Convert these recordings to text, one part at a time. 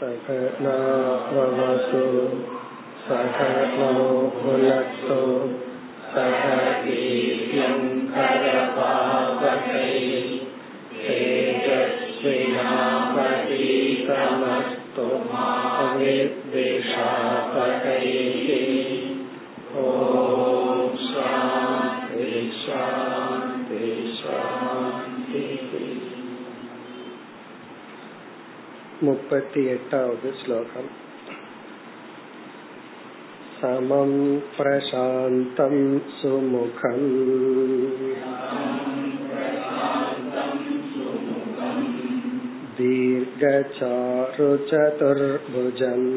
सघनाभवतु सघनो भुनक्तु सह करपावकै तेजस्विनापतितमस्तु मा विद्वे मुपति एटावद् श्लोकम् समं प्रशान्तं सुमुखम् दीर्घचारुचतुर्भुजम्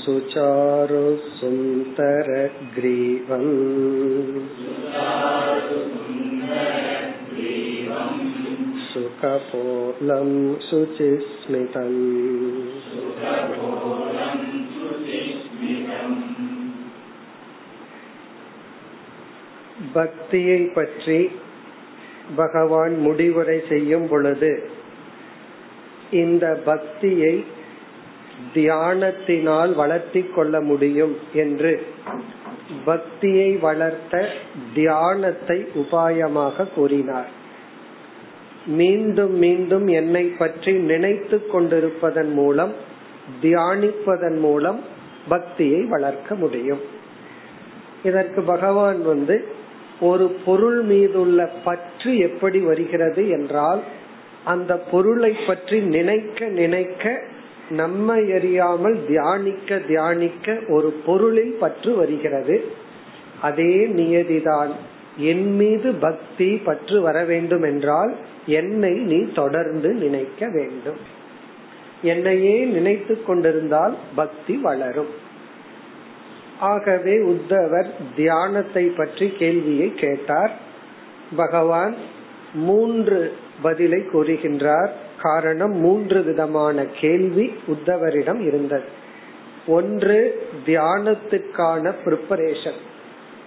सुचारु सुन्दरग्रीवम् सुखपोलं शुचिस्मितम् பக்தியை பற்றி பகவான் முடிவுரை செய்யும் பொழுது இந்த பக்தியை தியானத்தினால் வளர்த்தி கொள்ள முடியும் என்று பக்தியை வளர்த்த தியானத்தை உபாயமாக கூறினார் மீண்டும் மீண்டும் என்னை பற்றி நினைத்து கொண்டிருப்பதன் மூலம் தியானிப்பதன் மூலம் பக்தியை வளர்க்க முடியும். இதற்கு பகவான் வந்து ஒரு பொருள் மீதுள்ள பற்று எப்படி வருகிறது என்றால் அந்த பொருளை பற்றி நினைக்க நினைக்க நம்மை அறியாமல் தியானிக்க தியானிக்க ஒரு பொருளில் பற்று வருகிறது. அதே நியதிதான். என் மீது பக்தி பற்று வர வேண்டும் என்றால் என்னை நீ தொடர்ந்து நினைக்க வேண்டும். என்னையே நினைத்து கொண்டிருந்தால் பக்தி வளரும். ஆகவே உத்தவர் தியானத்தை பற்றி கேள்வியை கேட்டார். பகவான் மூன்று பதிலை கூறுகின்றார். காரணம் மூன்று விதமான கேள்வி உத்தவரிடம் இருந்தது. ஒன்று தியானத்துக்கான ப்ரிப்பரேஷன்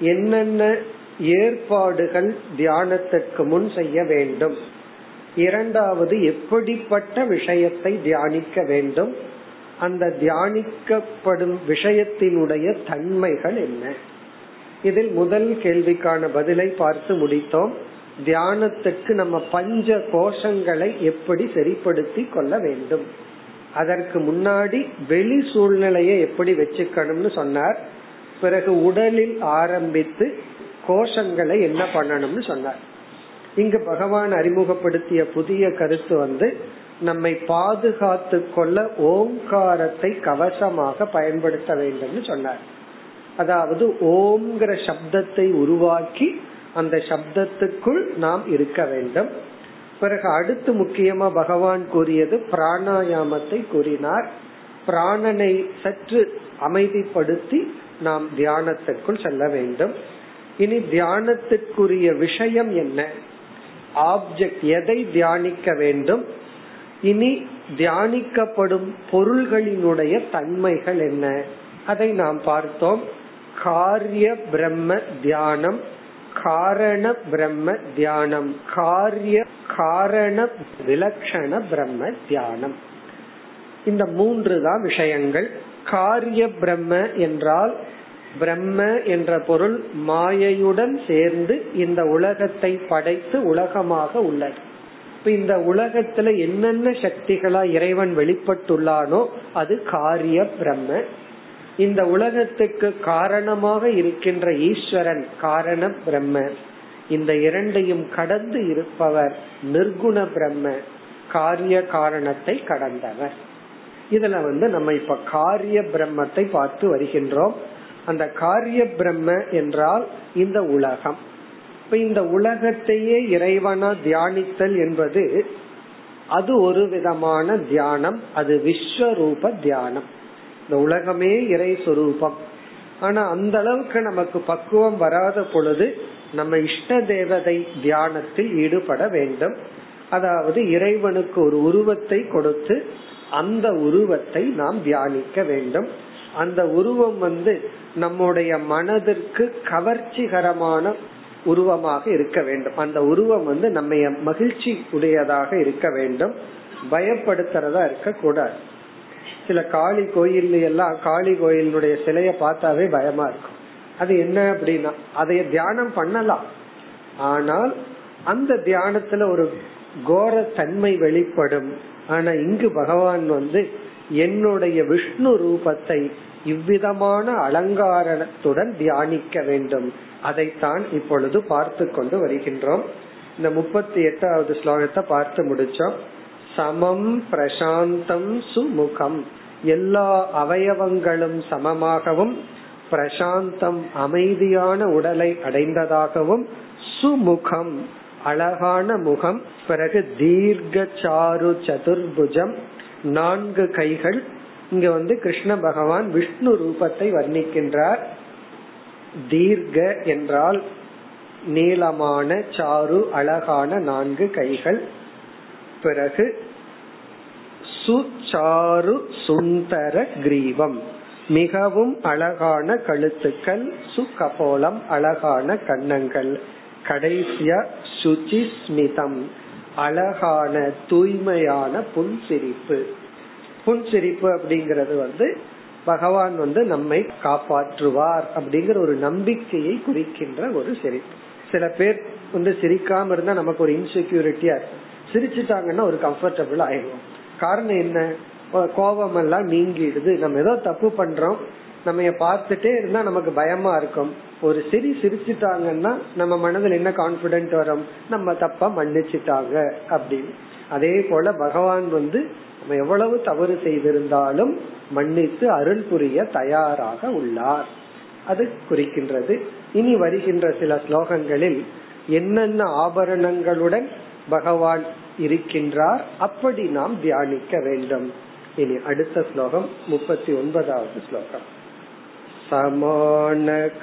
என்னென்ன ஏற்பாடுகள் தியானத்திற்கு முன் செய்ய வேண்டும். இரண்டாவது எப்படிப்பட்ட விஷயத்தை தியானிக்க வேண்டும்? அந்த தியானிக்கப்படும் விஷயத்தினுடைய தன்மைகள் என்ன? இதில் முதல் கேள்விக்கான பதிலை பார்த்து முடித்தோம். தியானத்துக்கு நம்ம பஞ்ச கோஷங்களை எப்படி சரிப்படுத்தி கொள்ள வேண்டும்? அதற்கு முன்னாடி வெளி சூழ்நிலையை எப்படி வச்சுக்கணும்னு சொன்னார். பிறகு உடலில் ஆரம்பித்து கோஷங்களை என்ன பண்ணணும்னு சொன்னார். இங்கு பகவான் அறிமுகப்படுத்திய புதிய கருத்து வந்து நம்மை பாதுகாத்து கொள்ள ஓங்காரத்தை கவசமாக பயன்படுத்த வேண்டும்னு சொன்னார். அதாவது ஓம்ங்கிற சப்தத்தை உருவாக்கி அந்த சப்தத்துக்குள் நாம் இருக்க வேண்டும். பிறகு அடுத்து முக்கியமா பகவான் கூறியது பிராணாயாமத்தை கூறினார். பிராணனை சற்று அமைதிப்படுத்தி நாம் தியானத்திற்குள் செல்ல வேண்டும். இனி தியானத்திற்குரிய விஷயம் என்ன? ஆப்ஜெக்ட் எதை தியானிக்க வேண்டும்? இனி தியானிக்கப்படும் பொருள்களினுடைய தன்மைகள் என்ன? அதை நாம் பார்த்தோம். காரிய பிரம்ம தியானம் காரண பிரம்ம தியானம் காரிய காரண விலக்ஷண பிரம்ம தியானம். இந்த மூன்று தான் விஷயங்கள். காரிய பிரம்ம என்றால் பிரம்ம என்ற பொருள் மாயையுடன் சேர்ந்து இந்த உலகத்தை படைத்து உலகமாக உள்ளது. இப்ப இந்த உலகத்துல என்னென்ன சக்திகளா இறைவன் வெளிப்பட்டுள்ளானோ அது காரிய பிரம்ம. இந்த உலகத்துக்கு காரணமாக இருக்கின்ற ஈஸ்வரன் காரண பிரம்ம. இந்த இரண்டையும் கடந்து இருப்பவர் நிர்குண பிரம்ம காரிய காரணத்தை கடந்தவர். இதுல வந்து நம்ம இப்ப காரிய பிரம்மத்தை பார்த்து வருகின்றோம். அந்த காரிய பிரம்ம என்றால் இந்த உலகம். இப்ப இந்த உலகத்தையே இறைவனா தியானித்தல் என்பது அது ஒரு விதமான தியானம் அது விஸ்வரூப தியானம். இந்த உலகமே இறை சொரூபம். ஆனா அந்த அளவுக்கு நமக்கு பக்குவம் வராத பொழுது நம்ம இஷ்ட தேவதை தியானத்தில் ஈடுபட வேண்டும். அதாவது இறைவனுக்கு ஒரு உருவத்தை கொடுத்து அந்த உருவத்தை நாம் தியானிக்க வேண்டும். அந்த உருவம் வந்து நம்முடைய மனதிற்கு கவர்ச்சிகரமான உருவமாக இருக்க வேண்டும். அந்த உருவம் வந்து நம்ம மகிழ்ச்சி உடையதாக இருக்க வேண்டும். பயப்படுத்துறதா இருக்க கூடாது. சில காளி கோயில் எல்லாம் காளி கோயிலுடைய சிலைய பார்த்தாவே பயமா இருக்கும். அது என்ன அப்படின்னா அதை தியானம் பண்ணலாம். ஆனால் அந்த தியானத்துல ஒரு கோர தன்மை வெளிப்படும். ஆனா இங்கு பகவான் வந்து என்னுடைய விஷ்ணு ரூபத்தை இவ்விதமான அலங்காரத்துடன் தியானிக்க வேண்டும். அதைத்தான் இப்பொழுது பார்த்து கொண்டு வருகின்றோம். இந்த முப்பத்தி எட்டாவது ஸ்லோகத்தை பார்த்து முடிச்சோம். சமம் பிரசாந்தம் சுமுகம். எல்லா அவயவங்களும் சமமாகவும் பிரசாந்தம் அமைதியான உடலை அடைந்ததாகவும் சுமுகம் அழகான முகம் பிறகு தீர்க்க சாரு சதுர்புஜம் நான்கு கைகள். இங்க வந்து கிருஷ்ண பகவான் விஷ்ணு ரூபத்தை வர்ணிக்கின்றார். தீர்க்க என்றால் நீளமான சாரு அழகான நான்கு கைகள். பிறகு சுச்சாரு சுந்தர கிரீவம். மிகவும் அழகான கழுத்துக்கள் சுகபோலம் அழகான கன்னங்கள். கடைசியா சுச்சி ஸ்மிதம் அழகான தூய்மையான புன்சிரிப்பு. புன்சிரிப்பு அப்படிங்கறது வந்து பகவான் வந்து நம்மை காப்பாற்றுவார் அப்படிங்கிற ஒரு நம்பிக்கையை குறிக்கின்ற ஒரு சிரிப்பு. சில பேர் வந்து சிரிக்காம இருந்தா நமக்கு ஒரு இன்செக்யூரிட்டியா சிரிச்சுட்டாங்கன்னா ஒரு கம்ஃபர்டபுள் ஆயிடுவோம். காரணம் என்ன? கோபம் எல்லாம் நீங்கிடுது. நம்ம ஏதோ தப்பு பண்றோம். நம்ம பார்த்துட்டே இருந்தா நமக்கு பயமா இருக்கும். ஒரு சிரி சிரிச்சுட்டாங்கன்னா நம்ம மனதில் என்ன கான்பிடென்ட் வரும்? நம்ம தப்பா மன்னிச்சுட்டாங்க அப்படின்னு. அதே போல பகவான் வந்து நம்ம எவ்வளவு தவறு செய்திருந்தாலும் மன்னித்து அருள் புரிய தயாராக உள்ளார். அது குறிக்கின்றது. இனி வருகின்ற சில ஸ்லோகங்களில் என்னென்ன ஆபரணங்களுடன் பகவான் இருக்கின்றார் அப்படி நாம் தியானிக்க வேண்டும். இனி அடுத்த ஸ்லோகம் முப்பத்தி ஒன்பதாவது ஸ்லோகம். समानकर्णविन्यस्त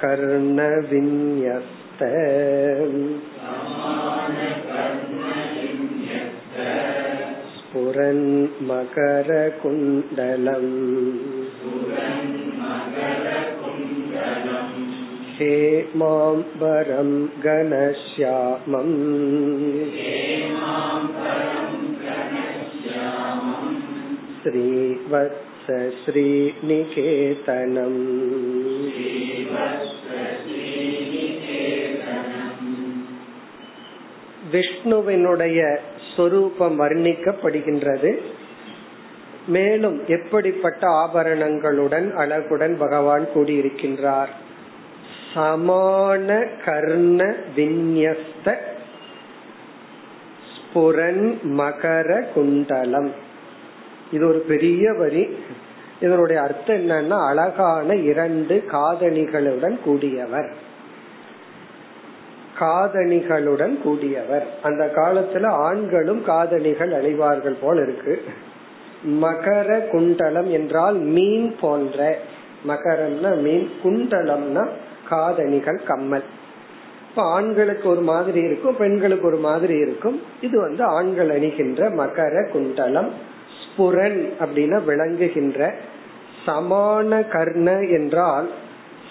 स्फुरन्मकरकुण्डलम् हेमाम्बरं घनश्यामम् श्रीवत् श्रीनिकेतनम् விஷ்ணுவினுடைய சொரூபம் வர்ணிக்கப்படுகின்றது மேலும் எப்படிப்பட்ட ஆபரணங்களுடன் அழகுடன் பகவான் கூடியிருக்கின்றார் சமான கர்ண விநியஸ்த ஸ்புரன் மகர குண்டலம் இது ஒரு பெரிய வரி. இதனுடைய அர்த்தம் என்னன்னா அழகான இரண்டு காதணிகளுடன் கூடியவர். காதணிகளுடன் கூடியவர். அந்த காலத்துல ஆண்களும் காதணிகள் அணிவார்கள் போல் இருக்கு. மகர குண்டலம் என்றால் மீன் போன்ற. மகரம்னா மீன் குண்டலம்னா காதணிகள் கம்மல். இப்ப ஆண்களுக்கு ஒரு மாதிரி இருக்கும் பெண்களுக்கு ஒரு மாதிரி இருக்கும். இது வந்து ஆண்கள் அணிகின்ற மகர குண்டலம். ஸ்புரன் அப்படின்னா விளங்குகின்ற சமான கர்ண என்றால்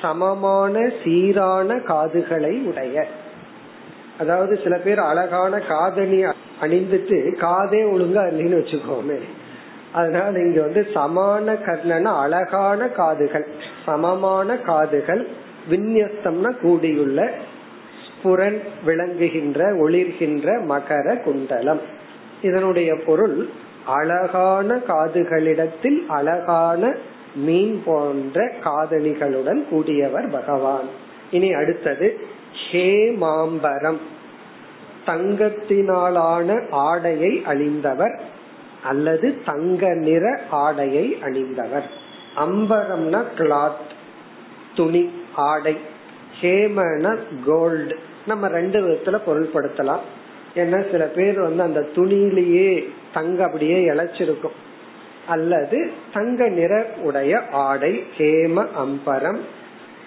சமமான சீரான காதுகளை உடைய. அதாவது சில பேர் அழகான காதணி அணிந்துட்டு காதே ஒழுங்கா இல்லைன்னு வச்சுக்கோமே. அதனால இங்க வந்து சமான கர்ணன அழகான காதுகள் சமமான காதுகள் விநியஸ்தம்னா கூடியுள்ள ஸ்புரன் விளங்குகின்ற ஒளிர்கின்ற மகர குண்டலம். இதனுடைய பொருள் அழகான காதுகளிடத்தில் அழகான மீன் போன்ற காதலிகளுடன் கூடியவர் பகவான். இனி அடுத்தது ஹேமாம்பரம். தங்கத்தினாலான ஆடையை அணிந்தவர் அல்லது தங்க நிற ஆடையை அணிந்தவர். அம்பரம்னா கிளாத் துணி ஆடை. ஹேமன கோல்டு நம்ம ரெண்டு விதத்துல பொருள்படுத்தலாம். ஏன்னா சில பேர் வந்து அந்த துணியிலேயே தங்க அப்படியே இழைச்சிருக்கும். அல்லது தங்க நிற உடைய ஆடை ஹேம அம்பரம்.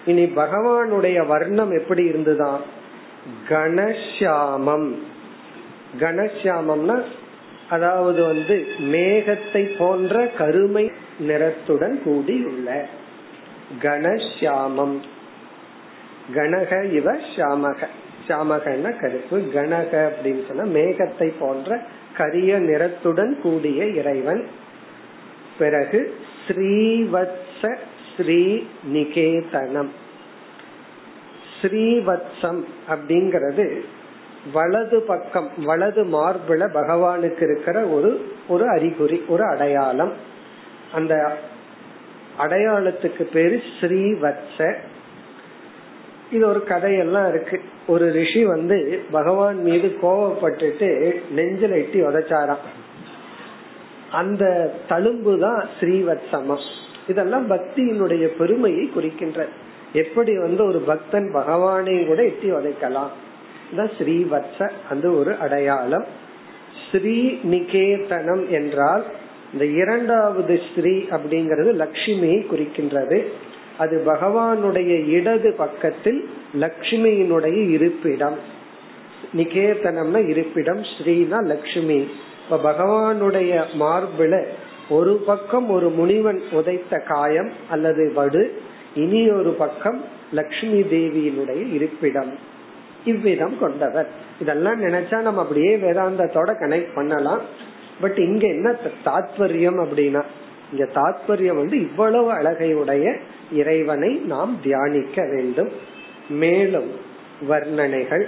இனி பகவானுடைய வர்ணம் எப்படி இருந்துதான் கணஷாமம். கணஷாமம்னா அதாவது வந்து மேகத்தை போன்ற கருமை நிறத்துடன் கூடியுள்ள கணஷியாமம் கணக இவ ஷாமக. சாமகன கருப்பு. கணக அப்படின்னு சொன்னா மேகத்தை போன்ற கரிய நிறத்துடன் கூடிய இறைவன். பிறகு ஸ்ரீவத்ச ஸ்ரீ நிகேதனம் ஸ்ரீவத்சம் அப்படிங்கிறது வலது பக்கம் வலது மார்புல பகவானுக்கு இருக்கிற ஒரு ஒரு அறிகுறி ஒரு அடையாளம். அந்த அடையாளத்துக்கு பேரு ஸ்ரீவத்ச. இது ஒரு கதையெல்லாம் இருக்கு. ஒரு ரிஷி வந்து பகவான் மீது கோவப்பட்டுட்டு நெஞ்சில் எட்டி உதச்சாராம். அந்த தழும்பு தான் ஸ்ரீவத்சமம். இதெல்லாம் பக்தியினுடைய பெருமையை குறிக்கின்ற. எப்படி வந்து ஒரு பக்தன் பகவானையும் கூட எட்டி உதைக்கலாம்? ஸ்ரீவத்ச அந்த ஒரு அடையாளம். ஸ்ரீ நிகேதனம் என்றால் இந்த இரண்டாவது ஸ்ரீ அப்படிங்கிறது லட்சுமியை குறிக்கின்றது. அது பகவானுடைய இடது பக்கத்தில் லக்ஷ்மியினுடைய இருப்பிடம். நிகேதனம்னா இருப்பிடம் ஸ்ரீனா லக்ஷ்மி. இப்ப பகவானுடைய மார்பில ஒரு பக்கம் ஒரு முனிவன் உதைத்த காயம் அல்லது வடு இனி ஒரு பக்கம் லக்ஷ்மி தேவியினுடைய இருப்பிடம். இவ்விதம் கொண்டவர். இதெல்லாம் நினைச்சா நம்ம அப்படியே வேதாந்தத்தோட கனெக்ட் பண்ணலாம். பட் இங்க என்ன தாத்பரியம் அப்படின்னா இங்க தாத்பரியம் வந்து இவ்வளவு அழகையுடைய இறைவனை நாம் தியானிக்க வேண்டும் மேலும் வர்ணனைகள்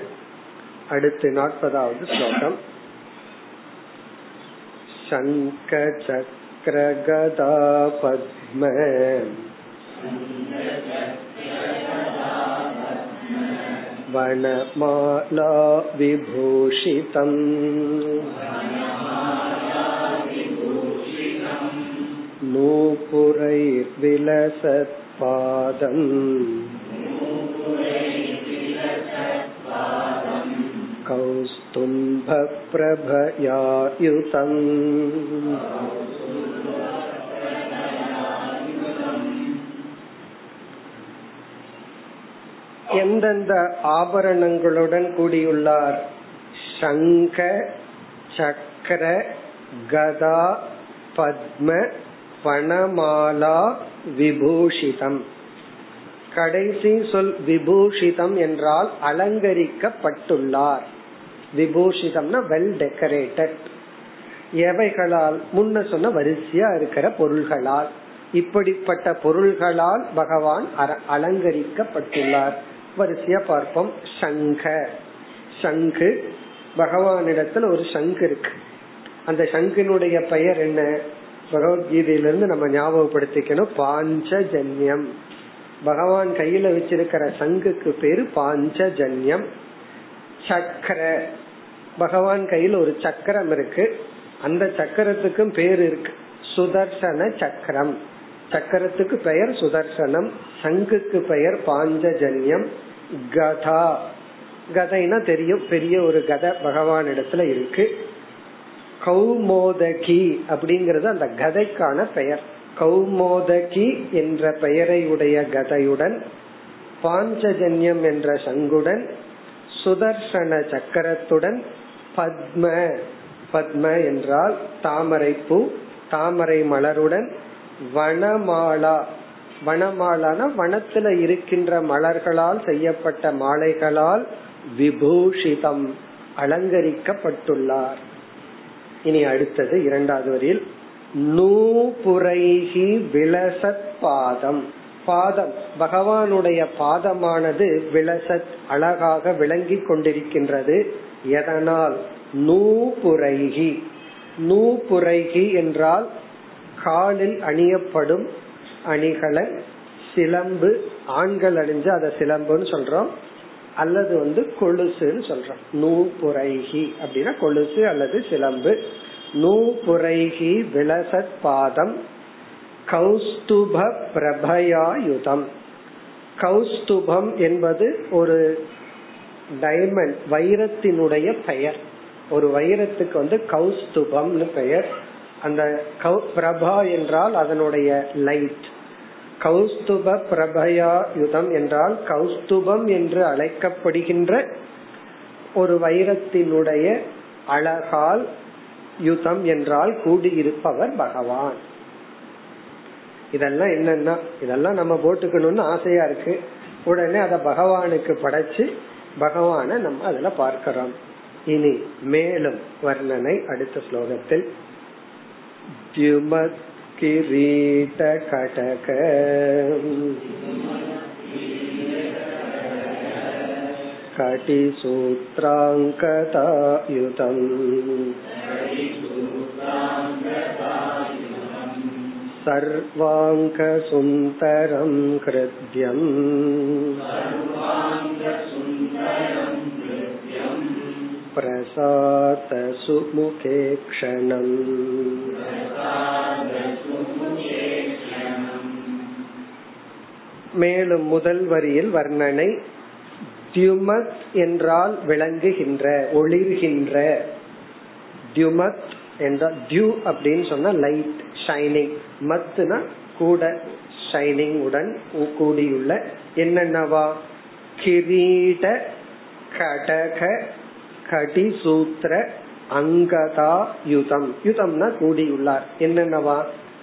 அடுத்து நாற்பதாவது ஸ்லோகம் சங்க சக்கரகதா பத்ம वनमाला विभूषितम् नूपुरैर्विलसत्पादम् कौस्तुम्भप्रभयायुतम् எந்தெந்த ஆபரணங்களுடன் கூடியுள்ளார் சங்க சக்கர கதா பத்ம பணமாலா விபூஷிதம். கடைசி சொல் விபூஷிதம் என்றால் அலங்கரிக்கப்பட்டுள்ளார். விபூஷிதம்னா வெல் டெக்கரேட்டட் எவைகளால்? முன்ன சொன்ன வரிசையா இருக்கிற பொருள்களால். இப்படிப்பட்ட பொருள்களால் பகவான் அலங்கரிக்கப்பட்டுள்ளார். வரிசையா பார்ப்போம். சங்க. சங்கு. பகவானிடத்துல ஒரு சங்கு இருக்கு. அந்த சங்கினுடைய பெயர் என்ன? பகவத்கீதையிலிருந்து நம்ம ஞாபகப்படுத்திக்கணும் பாஞ்சஜன்யம். பகவான் கையில வச்சிருக்கிற சங்குக்கு பேரு பாஞ்சஜன்யம். சக்கர. பகவான் கையில ஒரு சக்கரம் இருக்கு. அந்த சக்கரத்துக்கும் பேர் இருக்கு. சுதர்சன சக்கரம். சக்கரத்துக்கு பெயர் சுதர்சனம். சங்குக்கு பெயர் பாஞ்சஜன்யம். கதா. கதைனா தெரியும். பெரிய ஒரு கதை பகவான் இடத்துல இருக்கு. கௌமோதகி அப்படிங்கறது அந்த கதைக்கான பெயர். கௌமோதகி என்ற பெயரை உடைய கதையுடன் பாஞ்சஜன்யம் என்ற சங்குடன் சுதர்சன சக்கரத்துடன் பத்ம பத்ம என்றால் தாமரை பூ தாமரை மலருடன் வனமாலா. வனமாலான வனத்துல இருக்கின்ற மலர்களால் செய்யப்பட்ட மாலைகளால் விபூஷிதம் அலங்கரிக்கப்பட்டுள்ளார். இனி அடுத்தது இரண்டாவது வரியில் நூபுரைகி விலசத் பாதம். பாதம் பகவானுடைய பாதமானது விலசத் அழகாக விளங்கி கொண்டிருக்கின்றது. எதனால்? நூபுரைகி நூபுரைகி என்றால் காலில் அணியப்படும் அணிகளை சிலம்பு ஆண்கள் அணிஞ்சு அதை சிலம்புன்னு சொல்றோம். அல்லது வந்து கொலுசுன்னு சொல்றோம். நூபுரைகி அப்படின்னா கொலுசு அல்லது சிலம்பு. நூபுரைகி விலசத் பாதம். கௌஸ்துப பிரபயாயுதம். கௌஸ்துபம் என்பது ஒரு டைமண்ட் வைரத்தினுடைய பெயர். ஒரு வைரத்துக்கு வந்து கௌஸ்துபம்னு பெயர். அந்த பிரபா என்றால் அதனுடைய லைட் கௌஸ்துப பிரபயா யுதம் என்றால் கௌஸ்துபம் என்று அழைக்கப்படுகின்ற ஒரு வைரத்தினுடைய அழகால் யுதம் என்றால் கூடியிருப்பவர் பகவான். இதெல்லாம் என்னன்னா இதெல்லாம் நம்ம போட்டுக்கணும்னு ஆசையா இருக்கு. உடனே அதை பகவானுக்கு படைச்சு பகவான நம்ம அதுல பார்க்கிறோம். இனி மேலும் வர்ணனை அடுத்த ஸ்லோகத்தில். किरीटकटक कटिसूत्राङ्कतायुतम् सर्वाङ्कसुन्दरं हृद्यम् प्रसातसुमुखे क्षणम् மேலும் முதல் வரியில் வர்ணனை தியுமத் என்றால் விளங்குகின்ற ஒளிர்கின்ற தியுமத் என்றால் தியூ அப்படின்னு சொன்னா லைட் ஷைனிங் மத்துனா கூட ஷைனிங் உடன் கூடியுள்ள என்னென்னவா கிரீட கடக கடிசூத்திர அங்கதா யுதம் யுதம்னா கூடியுள்ளார். என்னென்னவா?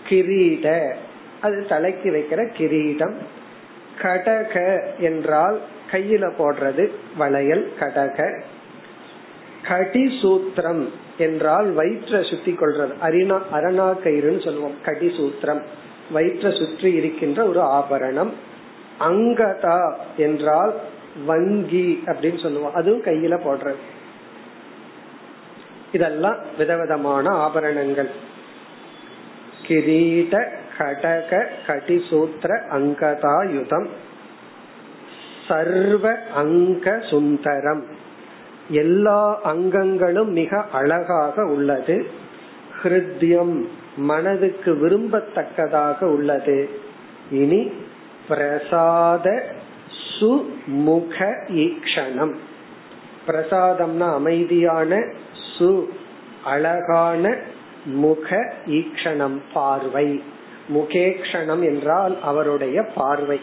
கிரீட. அது தலைக்கு வைக்கிற கிரீடம். கடக என்றால் கையில போடுறது வளையல் கடக. கடிசூத்திரம் என்றால் வயிற்ற சுத்தி கொள்றது. அரிணா அரணா கயிறுன்னு சொல்லுவோம். கடிசூத்திரம். வயிற்ற சுற்றி இருக்கின்ற ஒரு ஆபரணம். அங்கதா என்றால் வங்கி அப்படின்னு சொல்லுவோம். அதுவும் கையில போடுறது. இதெல்லாம் விதவிதமான ஆபரணங்கள். கிரீட கடக கடிசூத்திர அங்கதாயுதம் சர்வ அங்க சுந்தரம். எல்லா அங்கங்களும் மிக அழகாக உள்ளது. ஹிருத்யம் மனதுக்கு விரும்பத்தக்கதாக உள்ளது. இனி பிரசாத சுமுக ஈக்ஷணம். பிரசாதம்னா அமைதியான சு அழகான முக ஈக்ஷணம் பார்வை. முகேக்ஷணம் என்றால் அவருடைய பார்வை.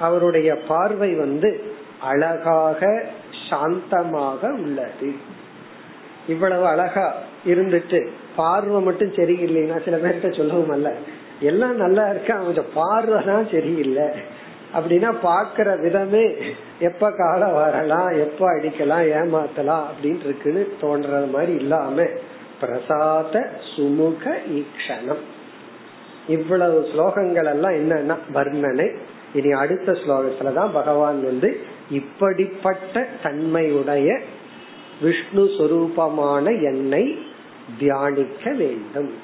அவருடைய பார்வை வந்து அழகாக சாந்தமாக உள்ளது. இவ்வளவு அழகா இருந்துட்டு பார்வை மட்டும் சரியில்லைன்னா சில பேர்கிட்ட சொல்லவும் அல்ல. எல்லாம் நல்லா இருக்கு? அவங்க பார்வை தான் சரியில்லை. அப்படின்னா பாக்குற விதமே எப்ப காலம் வரலாம் எப்ப அடிக்கலாம் ஏமாத்தலாம் அப்படின்னு இருக்குன்னு தோன்ற மாதிரி இல்லாம பிரசாத சுமுக ஈக்ஷணம். இவ்வளவு ஸ்லோகங்கள் எல்லாம் என்னன்னா வர்ணனை. இனி அடுத்த ஸ்லோகத்துலதான் பகவான் வந்து இப்படிப்பட்ட தன்மையுடைய விஷ்ணு சொரூபமான என்னை தியானிக்க வேண்டும்.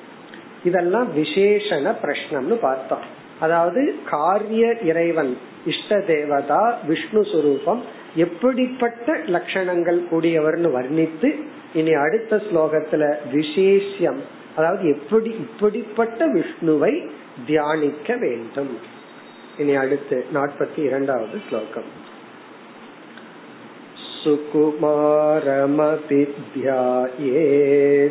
இதெல்லாம் விசேஷன பிரஷ்னம்னு பார்த்தோம். அதாவது காரிய இறைவன் இஷ்ட தேவதா விஷ்ணு சுரூபம் எப்படிப்பட்ட லட்சணங்கள் கூடியவர்னு வர்ணித்து இனி அடுத்த ஸ்லோகத்துல விசேஷம் அதாவது எப்படி இப்படிப்பட்ட விஷ்ணுவை தியானிக்க வேண்டும். இனி அடுத்து நாற்பத்தி இரண்டாவது ஸ்லோகம். சுகுமாரமபி தியாயே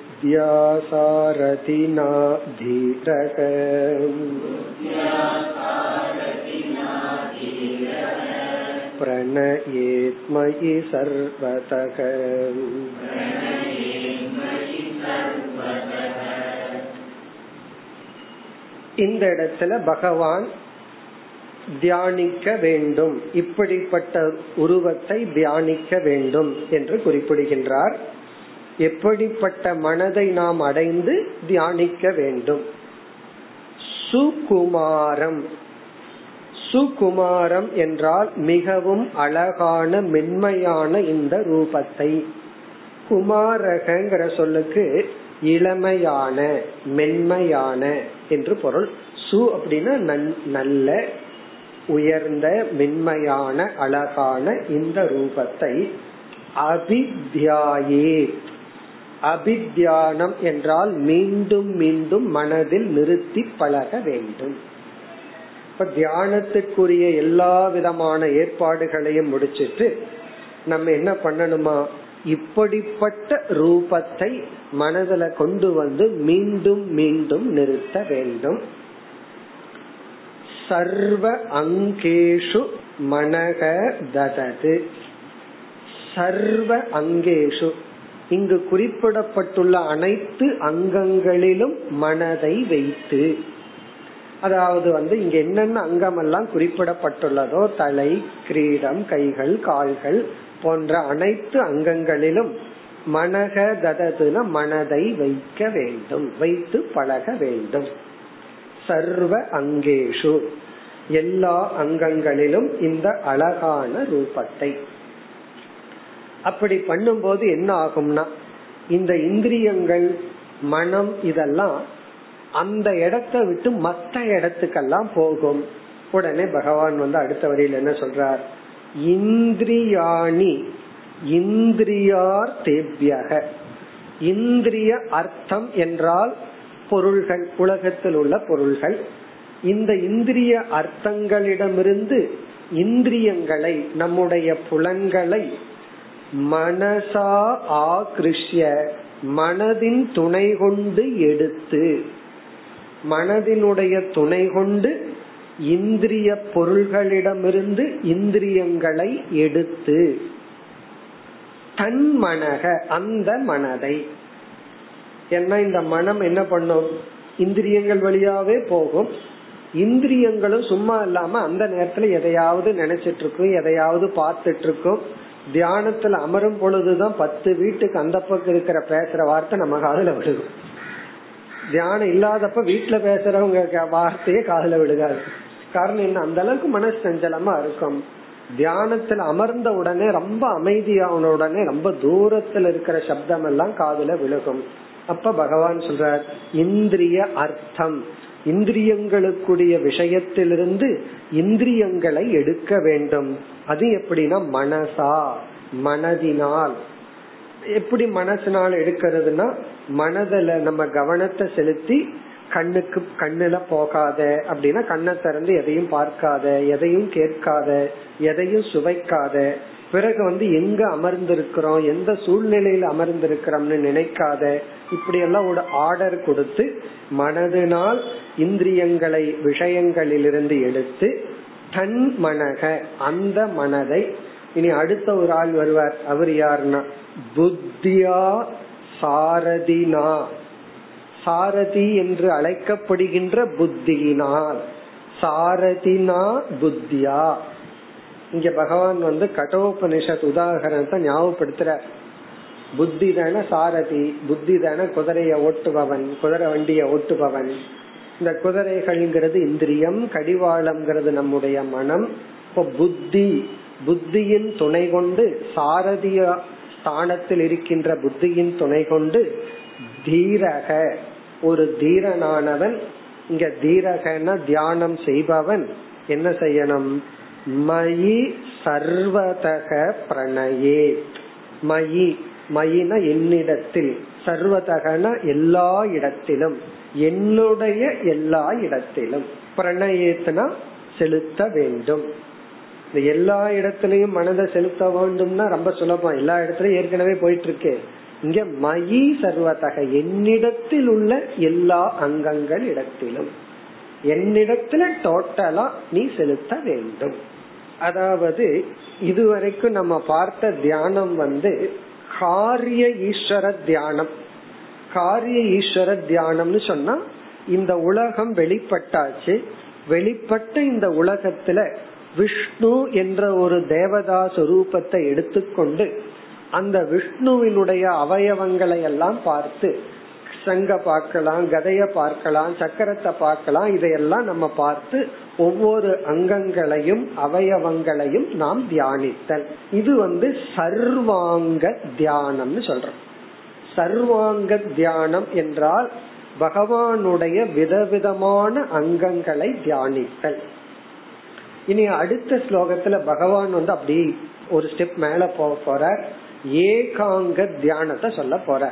सारथिना धीरः प्रणयेत् मयि सर्वतः இந்த இடத்துல பகவான் தியானிக்க வேண்டும் இப்படிப்பட்ட உருவத்தை தியானிக்க வேண்டும் என்று குறிப்பிடுகின்றார் எப்படிப்பட்ட மனதை நாம் அடைந்து தியானிக்க வேண்டும்? சுகுமாரம். சுகுமாரம் என்றால் மிகவும் அழகான மென்மையான இந்த ரூபத்தை. குமாரகங்கிற சொல்லுக்கு இளமையான மென்மையான என்று பொருள். சு அப்படின்னா நல்ல உயர்ந்த மென்மையான அழகான இந்த ரூபத்தை அபித்யாயே. அபித்யானம் என்றால் மீண்டும் மீண்டும் மனதில் நிறுத்தி பழக வேண்டும். இப்ப தியானத்துக்குரிய எல்லா விதமான ஏற்பாடுகளையும் முடிச்சிட்டு நம்ம என்ன பண்ணணுமா? இப்படிப்பட்ட ரூபத்தை மனதில் கொண்டு வந்து மீண்டும் மீண்டும் நிறுத்த வேண்டும். சர்வ அங்கேஷு மனக ததது. சர்வ அங்கேஷு இங்கு குறிப்பிடப்பட்டுள்ள அனைத்து அங்கங்களிலும் மனதை வைத்து. அதாவது வந்து இங்க என்னென்ன அங்கம் எல்லாம் குறிப்பிடப்பட்டுள்ளதோ தலை கிரீடம் கைகள் கால்கள் போன்ற அனைத்து அங்கங்களிலும் மனக தததுன மனதை வைக்க வேண்டும் வைத்து பழக வேண்டும். சர்வ அங்கேஷு. எல்லா அங்கங்களிலும் இந்த அழகான ரூபத்தை. அப்படி பண்ணும்போது என்ன ஆகும்னா இந்த இந்திரியங்கள் மனம் இதெல்லாம் அந்த இடத்தை விட்டு மற்ற இடத்துக்கெல்லாம் போகும். உடனே பகவான் வந்து அடுத்த வரியில் என்ன சொல்றார்? இந்திரியாணி இந்திரியார் தேவ்யக. இந்திரிய அர்த்தம் என்றால் பொருள்கள் உலகத்தில் உள்ள பொருள்கள். இந்த இந்திரிய அர்த்தங்களிடமிருந்து இந்திரியங்களை நம்முடைய புலன்களை மனசா ஆகிருஷ்ய மனதின் துணை கொண்டு எடுத்து மனதினுடைய துணை கொண்டு இந்திரிய பொருள்களிடமிருந்து இந்திரியங்களை எடுத்து தன் மனக அந்த மனதை. ஏன்னா இந்த மனம் என்ன பண்ணும்? இந்திரியங்கள் வழியாவே போகும். இந்திரியங்களும் சும்மா இல்லாம அந்த நேரத்துல எதையாவது நினைச்சிட்டு இருக்கும் எதையாவது பார்த்துட்டு இருக்கும். தியானத்துல அமரும் பொழுதுதான் பத்து வீட்டுக்கு அந்த பக்கம் இருக்கிற பேசுற வார்த்தை நம்ம காதுல விழுகும். தியானம் இல்லாதப்ப வீட்டுல பேசுறவங்க வார்த்தையே காதல விழுகாது. காரணம் என்ன? அந்த அளவுக்கு மனசு சஞ்சலமா இருக்கும். தியானத்துல அமர்ந்த உடனே ரொம்ப அமைதியான உடனே ரொம்ப தூரத்துல இருக்கிற சப்தம் எல்லாம் காதுல விழுகும். அப்ப பகவான் சொல்றார் இந்திரிய அர்த்தம். இந்திரியங்களுக்குரிய விஷயத்திலிருந்து இந்திரியங்களை எடுக்க வேண்டும். அது எப்படின்னா மனசா மனதினால். எப்படி மனசினால் எடுக்கிறதுனா மனதில் நம்ம கவனத்தை செலுத்தி கண்ணுக்கு கண்ணுல போகாத அப்படின்னா கண்ணை திறந்து எதையும் பார்க்காத எதையும் கேட்காத எதையும் சுவைக்காத பிறகு வந்து எங்க அமர்ந்திருக்கிறோம் எந்த சூழ்நிலையில அமர்ந்திருக்கிறோம்னு நினைக்காத இப்படி எல்லாம் ஒரு ஆர்டர் கொடுத்து மனதினால் இந்திரியங்களை விஷயங்களிலிருந்து எடுத்து தன் மனக அந்த மனதை இனி அடுத்த ஒரு ஆள் வருவார். அவர் யாருன்னா? புத்தியா சாரதினா. சாரதி என்று அழைக்கப்படுகின்ற புத்தியினால். சாரதினா புத்தியா. இங்க பகவான் வந்து கட்டோபனிஷத் உதாகரணத்தை ஞாபகப்படுத்துற. புத்தி தான சாரதி புத்தி தான குதிரைய ஓட்டுபவன் குதிரை வண்டிய ஓட்டுபவன். இந்த குதிரைகள்ங்கிறது இந்திரியம் கடிவாளம்ங்கிறது நம்முடைய மனம். இப்போ புத்தி புத்தியின் துணை கொண்டு சாரதிய ஸ்தானத்தில் இருக்கின்ற புத்தியின் துணை கொண்டு தீரக. ஒரு தீரனானவன் இங்க தீரகன தியானம் செய்பவன். என்ன செய்யணும்? மயி சர்வதக பிரணயே. மயி மயின என்னிடத்தில் சர்வதகன எல்லா இடத்திலும் என்னுடைய எல்லா இடத்திலும். பிரணயத்தினா செலுத்த வேண்டும். இந்த எல்லா இடத்திலையும் மனதை செலுத்த வேண்டும்னா ரொம்ப சுலபம். எல்லா இடத்துலயும் ஏற்கனவே போயிட்டு இருக்கு இங்க மயி சர்வதக என்னிடத்தில் உள்ள எல்லா அங்கங்கள் இடத்திலும். என்னிடத்துல டோட்டலா நீ செலுத்த வேண்டும். அதாவது இதுவரைக்கும் நம்ம பார்த்த தியானம் வந்து காரிய ஈஸ்வர தியானம். காரிய ஈஸ்வர தியானம்னு சொன்னா இந்த உலகம் வெளிப்பட்டாச்சு. வெளிப்பட்ட இந்த உலகத்துல விஷ்ணு என்ற ஒரு தேவதா சொரூபத்தை எடுத்துக்கொண்டு அந்த விஷ்ணுவினுடைய அவயவங்களை எல்லாம் பார்த்து சங்க பார்க்கலாம் கதைய பார்க்கலாம் சக்கரத்தை பார்க்கலாம் இதையெல்லாம் நம்ம பார்த்து ஒவ்வொரு அங்கங்களையும் அவயவங்களையும் நாம் தியானித்தல். இது வந்து சர்வாங்க தியானம்னு சொல்றோம். சர்வாங்க தியானம் என்றால் பகவானுடைய விதவிதமான அங்கங்களை தியானித்தல். இனி அடுத்த ஸ்லோகத்துல பகவான் வந்து அப்படி ஒரு ஸ்டெப் மேல போக போற ஏகாங்க தியானத்தை சொல்ல போற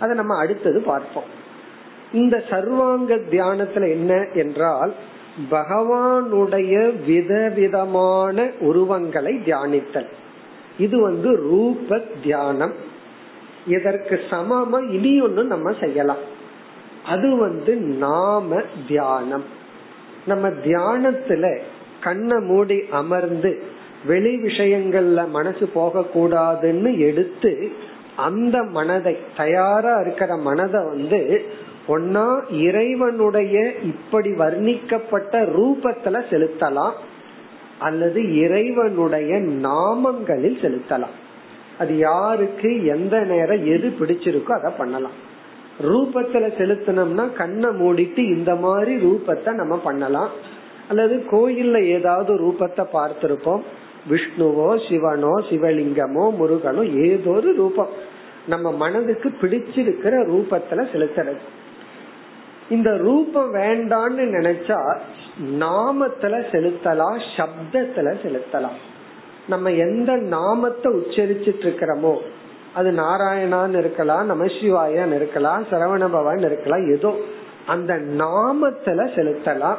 அதை நம்ம அடுத்தது பார்ப்போம். இந்த சர்வாங்க தியானத்துல என்ன என்றால் பகவானுடைய விதவிதமான உருவங்களை தியானித்தல். இது வந்து ரூப தியானம். இதற்கு சமமா இனி ஒன்னு நம்ம செய்யலாம். அது வந்து நாம தியானம். நம்ம தியானத்துல கண்ணை மூடி அமர்ந்து வெளி விஷயங்கள்ல மனசு போக கூடாதுன்னு எடுத்து அந்த மனதை தயாரா இருக்கிற மனதை வந்து ஒன்னா இறைவனுடைய இப்படி வர்ணிக்கப்பட்ட ரூபத்துல செலுத்தலாம் அல்லது இறைவனுடைய நாமங்களில் செலுத்தலாம். அது யாருக்கு எந்த நேரம் எது பிடிச்சிருக்கோ அதை பண்ணலாம். ரூபத்துல செலுத்தினோம்னா கண்ணை மூடிட்டு இந்த மாதிரி ரூபத்தை நம்ம பண்ணலாம். அல்லது கோயில்ல ஏதாவது ரூபத்தை பார்த்திருப்போம். விஷ்ணுவோ சிவனோ சிவலிங்கமோ முருகனோ ஏதோ ஒரு ரூபம். நம்ம மனதுக்கு பிடிச்சிருக்கிற ரூபத்துல செலுத்துறது. இந்த ரூபம் வேண்டான்னு நினைச்சா நாமத்துல செலுத்தலாம் சப்தத்துல செலுத்தலாம். நம்ம எந்த நாமத்தை உச்சரிச்சிட்டு இருக்கிறோமோ அது நாராயணான்னு இருக்கலாம் நமசிவாயான்னு இருக்கலாம் சரவண பவன் இருக்கலாம் ஏதோ. அந்த நாமத்துல செலுத்தலாம்.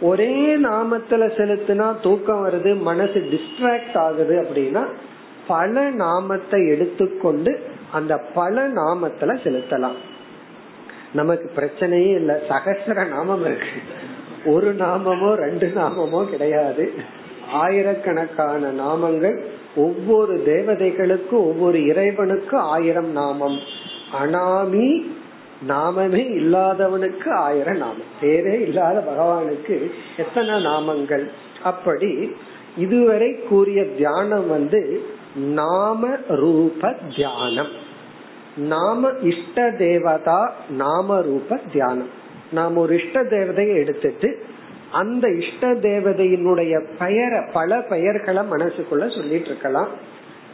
ஒரே நாமத்துல செலுத்தினா தூக்கம் வருது மனசு டிஸ்ட்ராக்ட் ஆகுது அப்படின்னா பல நாமத்தை எடுத்துக்கொண்டு அந்த பல நாமத்துல செலுத்தலாம். நமக்கு பிரச்சனையே இல்ல. சகசர நாமம் இருக்கு. ஒரு நாமமோ ரெண்டு நாமமோ கிடையாது. ஆயிரக்கணக்கான நாமங்கள் ஒவ்வொரு தேவதைகளுக்கும் ஒவ்வொரு இறைவனுக்கும் ஆயிரம் நாமம். அனாமி நாமமே இல்லாதவனுக்கு ஆயிரம் நாமம். பேரே இல்லாத பகவானுக்கு எத்தனை நாமங்கள்? அப்படி இதுவரை கூறிய தியானம் வந்து நாம ரூப தியானம். நாம இஷ்ட தேவதா நாம ரூப தியானம். நாம் ஒரு இஷ்ட தேவதையை எடுத்துட்டு அந்த இஷ்ட தேவதையினுடைய பெயரை பல பெயர்களை மனசுக்குள்ள சொல்லிட்டு இருக்கலாம்.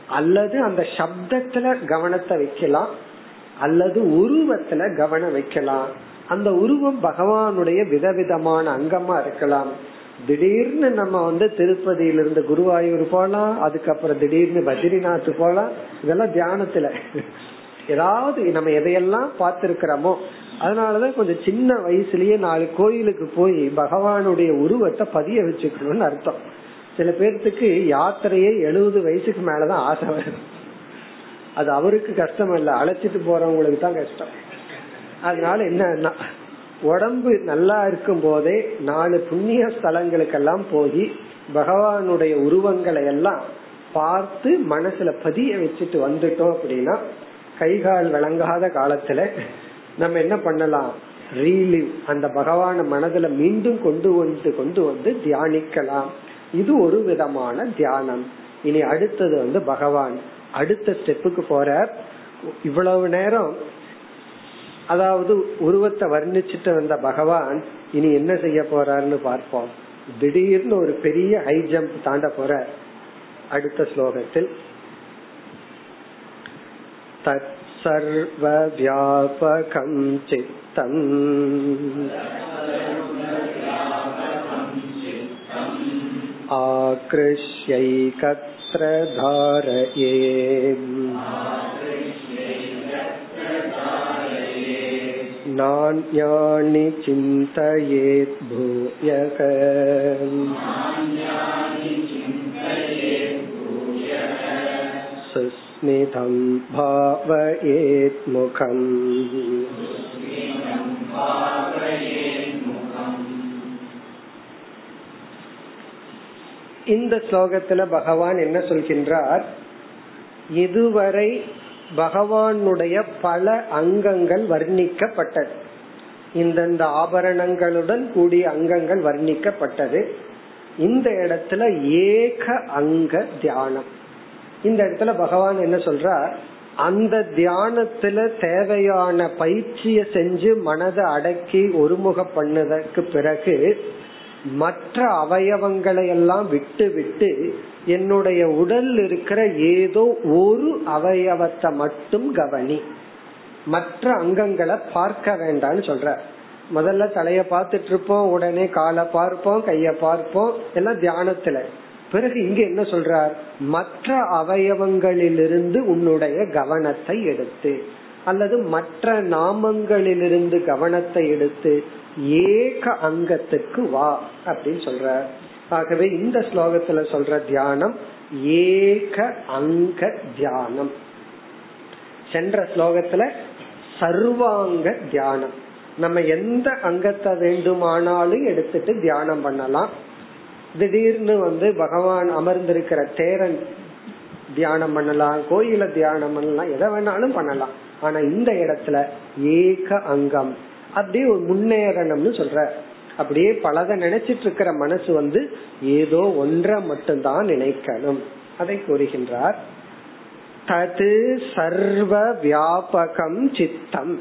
அல்லது அந்த சப்தத்துல கவனத்தை வைக்கலாம். அல்லது உருவத்துல கவனம் வைக்கலாம். அந்த உருவம் பகவானுடைய விதவிதமான அங்கமா இருக்கலாம். திடீர்னு நம்ம வந்து திருப்பதியிலிருந்து குருவாயூர் போலாம் அதுக்கப்புறம் திடீர்னு பத்ரிநாத் போலாம் இதெல்லாம் தியானத்துல. ஏதாவது நம்ம எதையெல்லாம் பார்த்திருக்கிறோமோ அதனாலதான் கொஞ்சம் சின்ன வயசுலயே நாலு கோயிலுக்கு போய் பகவானுடைய உருவத்தை பதிய வச்சுக்கணும்னு அர்த்தம். சில பேர்த்துக்கு யாத்திரையே எழுபது வயசுக்கு மேலதான் ஆசை வரும். அது அவருக்கு கஷ்டம் இல்ல அழைச்சிட்டு போறவங்களுக்கு தான் கஷ்டம். அதனால என்ன உடம்பு நல்லா இருக்கும் போதே நாலு புண்ணிய ஸ்தலங்களுக்கெல்லாம் போய் பகவானுடைய உருவங்களை எல்லாம் பார்த்து மனசுல பதிய வச்சுட்டு வந்துட்டோம் அப்படின்னா கைகால் விளங்காத காலத்துல நம்ம என்ன பண்ணலாம்? ரீலிவ் அந்த பகவான மனதுல மீண்டும் கொண்டு வந்து கொண்டு வந்து தியானிக்கலாம். இது ஒரு விதமான தியானம். இனி அடுத்தது வந்து பகவான். அடுத்த ஸ்டெப்புக்கு போறார் இவ்வளவு நேரம் அதாவது உருவத்தை வர்ணிச்சிட்டு வந்த பகவான் இனி என்ன செய்ய போறாருன்னு பார்ப்போம். திடீர்னு ஒரு பெரிய ஹை ஜம்ப் தாண்ட போற அடுத்த ஸ்லோகத்தில். தத் சர்வ சர்வவியாபகம் சித்தம். ஆக்ருஷ்யைகத் आकृष्यैकत्र धारये नान्यानि चिन्तयेत् भूयः सुस्मितं भावयेत् मुखम् இந்த ஸ்லோகத்துல பகவான் என்ன சொல்கின்றார்? இதுவரை பகவானுடைய பல அங்கங்கள் வர்ணிக்கப்பட்டது. இந்தந்த ஆபரணங்களுடன் கூடிய அங்கங்கள் வர்ணிக்கப்பட்டது. இந்த இடத்துல ஏக அங்க தியானம். இந்த இடத்துல பகவான் என்ன சொல்றார்? அந்த தியானத்துல தேவையான பயிற்சிய செஞ்சு மனதை அடக்கி ஒருமுக பண்ணதற்கு பிறகு மற்ற அவயவங்களை எல்லாம் விட்டு விட்டு என்னுடைய உடல் இருக்கிற ஏதோ ஒரு அவயவத்தை மட்டும் கவனி. மற்ற அங்கங்களை பார்க்க வேண்டாம்னு சொல்ற. முதல்ல தலைய பார்த்துட்டு இருப்போம் உடனே காலை பார்ப்போம் கைய பார்ப்போம் எல்லாம் தியானத்துல. பிறகு இங்க என்ன சொல்றார்? மற்ற அவயவங்களிலிருந்து உன்னுடைய கவனத்தை எடுத்து அல்லது மற்ற நாமங்களிலிருந்து கவனத்தை எடுத்து ஏக அங்கத்துக்கு வா அப்படின்னு சொல்ற ஆகவே இந்த ஸ்லோகத்துல சொல்ற தியானம் ஏக அங்க தியானம். சென்ற ஸ்லோகத்துல சர்வாங்க தியானம். நம்ம எந்த அங்கத்தை வேண்டுமானாலும் எடுத்துட்டு தியானம் பண்ணலாம். திடீர்னு வந்து பகவான் அமர்ந்திருக்கிற தேரன் தியானம் பண்ணலாம் கோயில தியானம் பண்ணலாம் எதை வேணாலும் பண்ணலாம். ஆனா இந்த இடத்துல ஏக அங்கம் அப்படியே ஒரு முன்னேறணும்னு சொல்ற. அப்படியே பலத நினைச்சிட்டு இருக்கிற மனசு வந்து ஏதோ ஒன்றை மட்டும்தான் நினைக்கணும். அதை கூறுகின்றார். தது சர்வ வியாபகம் சித்தம்.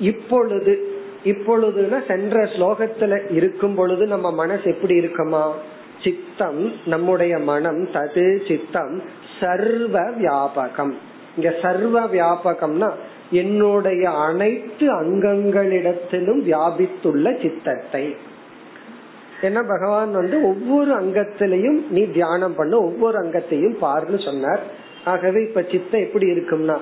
இப்பொழுது இப்பொழுதுனா சென்ற ஸ்லோகத்துல இருக்கும் பொழுது நம்ம மனசு எப்படி இருக்குமா? சித்தம் நம்முடைய மனம் தது சித்தம் சர்வ வியாபகம். இங்க சர்வ வியாபகம்னா என்னுடைய அனைத்து அங்கங்களிடத்திலும் வியாபித்துள்ள சித்தத்தை. ஏன்னா பகவான் வந்து ஒவ்வொரு அங்கத்திலையும் நீ தியானம் பண்ண ஒவ்வொரு அங்கத்தையும் பாருன்னு சொன்னார். ஆகவே இப்ப சித்தம் எப்படி இருக்கும்னா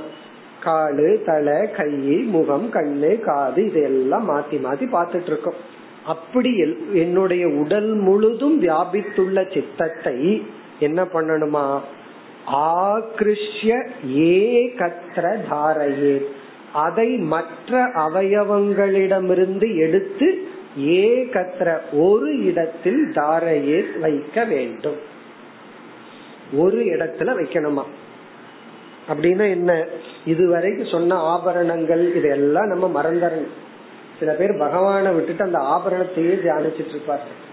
காலு தலை கை முகம் கண்ணு காது இதெல்லாம் மாத்தி மாத்தி பார்த்துட்டு இருக்கோம் அப்படி என்னுடைய உடல் முழுதும் வியாபித்துள்ள சித்தத்தை என்ன பண்ணணுமா? ஆக்ருஷ்ய ஏகத்திர தாரையே. அதை மற்ற அவயவங்களிடமிருந்து எடுத்து ஏகத்திர ஒரு இடத்தில் தாரையே வைக்க வேண்டும். ஒரு இடத்துல வைக்கணுமா? அப்படின்னா என்ன? இதுவரைக்கும் சொன்ன ஆபரணங்கள் இதெல்லாம் நம்ம மறந்துடணும் சில பேர் பகவானை விட்டுட்டு அந்த ஆபரணத்தையே தியானிச்சிட்டு இருப்பார்.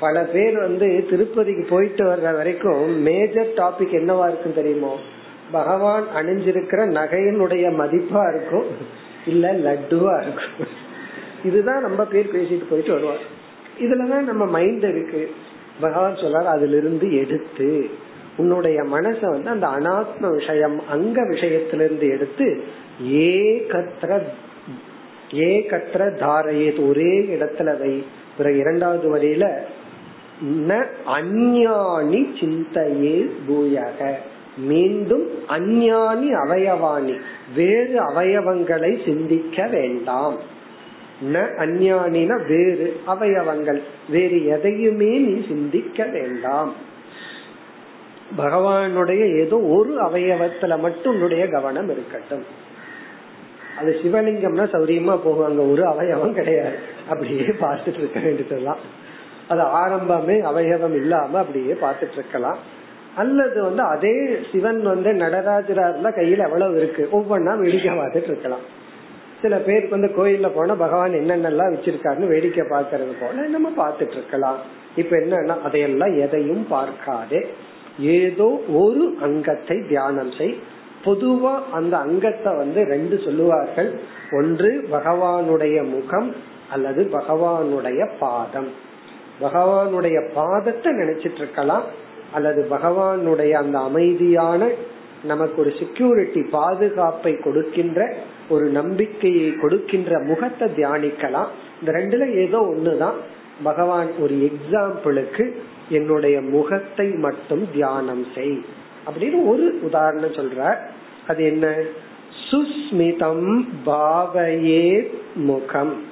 பல பேர் வந்து திருப்பதிக்கு போயிட்டு வர்ற வரைக்கும் மேஜர் டாபிக் என்னவா இருக்கும் தெரியுமோ? பகவான் அணிஞ்சிருக்கிற நகையினுடைய மதிப்பா இருக்கும் இல்ல லட்டுவா இருக்கும். இதுதான் நம்ம பேர் பேசிட்டு போயிட்டு வருவார் இதுலதான் நம்ம மைண்ட் இருக்கு. பகவான் சொல்றாரு அதுல இருந்து எடுத்து உன்னுடைய மனச வந்து அந்த அனாத்ம விஷயம் அங்க விஷயத்திலிருந்து எடுத்து ஏகத்திர ஏகத்திர தாரையே ஒரே இடத்துல வை. பிறகு இரண்டாவது வரியில ந அஞ்ஞானி சிந்தையே பூயாக. மீண்டும் அஞ்ஞானி அவயவாணி. வேறு அவயவங்களை சிந்திக்க வேண்டாம். ந அஞ்ஞானின வேறு அவயவங்கள். வேறு எதையுமே நீ சிந்திக்க வேண்டாம். பகவானுடைய ஏதோ ஒரு அவயவத்துல மட்டும் உன்னுடைய கவனம் இருக்கட்டும். அது சிவலிங்கம்னா சௌரியமா போகும். அங்க ஒரு அவயவம் கிடையாது. அப்படியே பார்த்துட்டு இருக்க வேண்டியதுதான். அது ஆரம்பமே அவயவம் இல்லாம அப்படியே பார்த்துட்டு இருக்கலாம். அல்லது வந்து அதே சிவன் வந்து நடராஜரா கையில எவ்வளவு இருக்கு? ஒவ்வொன்னா வேடிக்கை பார்த்துட்டு இருக்கலாம். சில பேருக்கு வந்து கோயில்ல போனா பகவான் என்னென்னலாம் வச்சிருக்காருன்னு வேடிக்கை பார்க்கறது போல நம்ம பார்த்துட்டு இருக்கலாம். இப்ப என்னன்னா அதையெல்லாம் எதையும் பார்க்காதே. ஏதோ ஒரு அங்கத்தை தியானம் செய். பொதுவா அந்த அங்கத்தை வந்து ரெண்டு சொல்லுவார்கள். ஒன்று பகவானுடைய முகம் அல்லது பகவானுடைய பாதம். பகவானுடைய பாதத்தை நினைச்சிட்டு இருக்கலாம். அல்லது பகவானுடைய அந்த அமைதியான நமக்கு ஒரு செக்யூரிட்டி பாதுகாப்பை கொடுக்கின்ற ஒரு நம்பிக்கையை கொடுக்கின்ற முகத்தை தியானிக்கலாம். இந்த ரெண்டுல ஏதோ ஒண்ணுதான். பகவான் ஒரு எக்ஸாம்பிளுக்கு என்னுடைய முகத்தை மட்டும் தியானம் செய் அப்படின்னு ஒரு உதாரணம் சொல்ற அது என்ன? சுஸ்மிதம் பாவையே முகம்.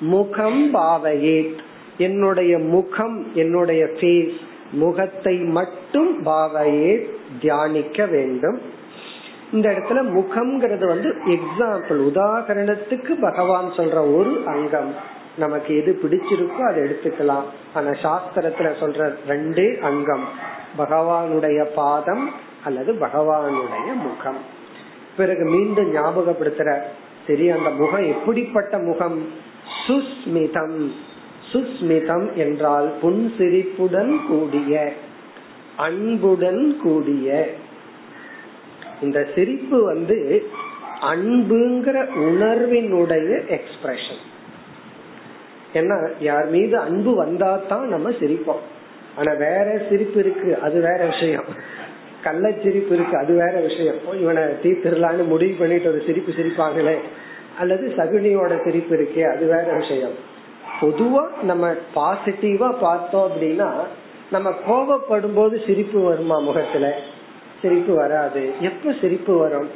முகம் பாவையே என்னுடைய முகம் என்னுடைய ஃபேஸ் முகத்தை மட்டும் பாவையே தியானிக்க வேண்டும். இந்த இடத்துல முகம்ங்கிறது வந்து எக்ஸாம்பிள் உதாகரணத்துக்கு பகவான் சொல்ற ஒரு அங்கம். நமக்கு எது பிடிச்சிருக்கோ அதை எடுத்துக்கலாம். ஆனா சாஸ்திரத்துல சொல்ற ரெண்டே அங்கம். பகவானுடைய பாதம் அல்லது பகவானுடைய முகம். பிறகு மீண்டும் ஞாபகப்படுத்துற சரி அந்த முகம் எப்படிப்பட்ட முகம்? சுஸ்மிதம். சுஸ்மிதம் என்றால் புன்சிரிப்புடன் கூடிய அன்புடன் கூடிய. இந்த சிரிப்பு வந்து அன்புங்கிற உணர்வினுடைய எக்ஸ்பிரஷன் ஏன்னா யார் மீது அன்பு வந்தா தான் நம்ம சிரிப்போம். ஆனா வேற சிரிப்பு இருக்கு அது வேற விஷயம். கள்ள சிரிப்பு இருக்கு அது வேற விஷயம். இவனை தீர்த்திரலான்னு முடிவு பண்ணிட்டு ஒரு சிரிப்பு சிரிப்பாங்களே. அல்லது சகுனியோட சிரிப்பு இருக்கே அது வேற விஷயம். பொதுவா நம்ம பாசிட்டிவா பார்த்தோம் அப்படின்னா நம்ம கோபப்படும் போது சிரிப்பு வருமா முகத்துல? சிரிப்பு வராது. எப்ப சிரிப்பு வரும்?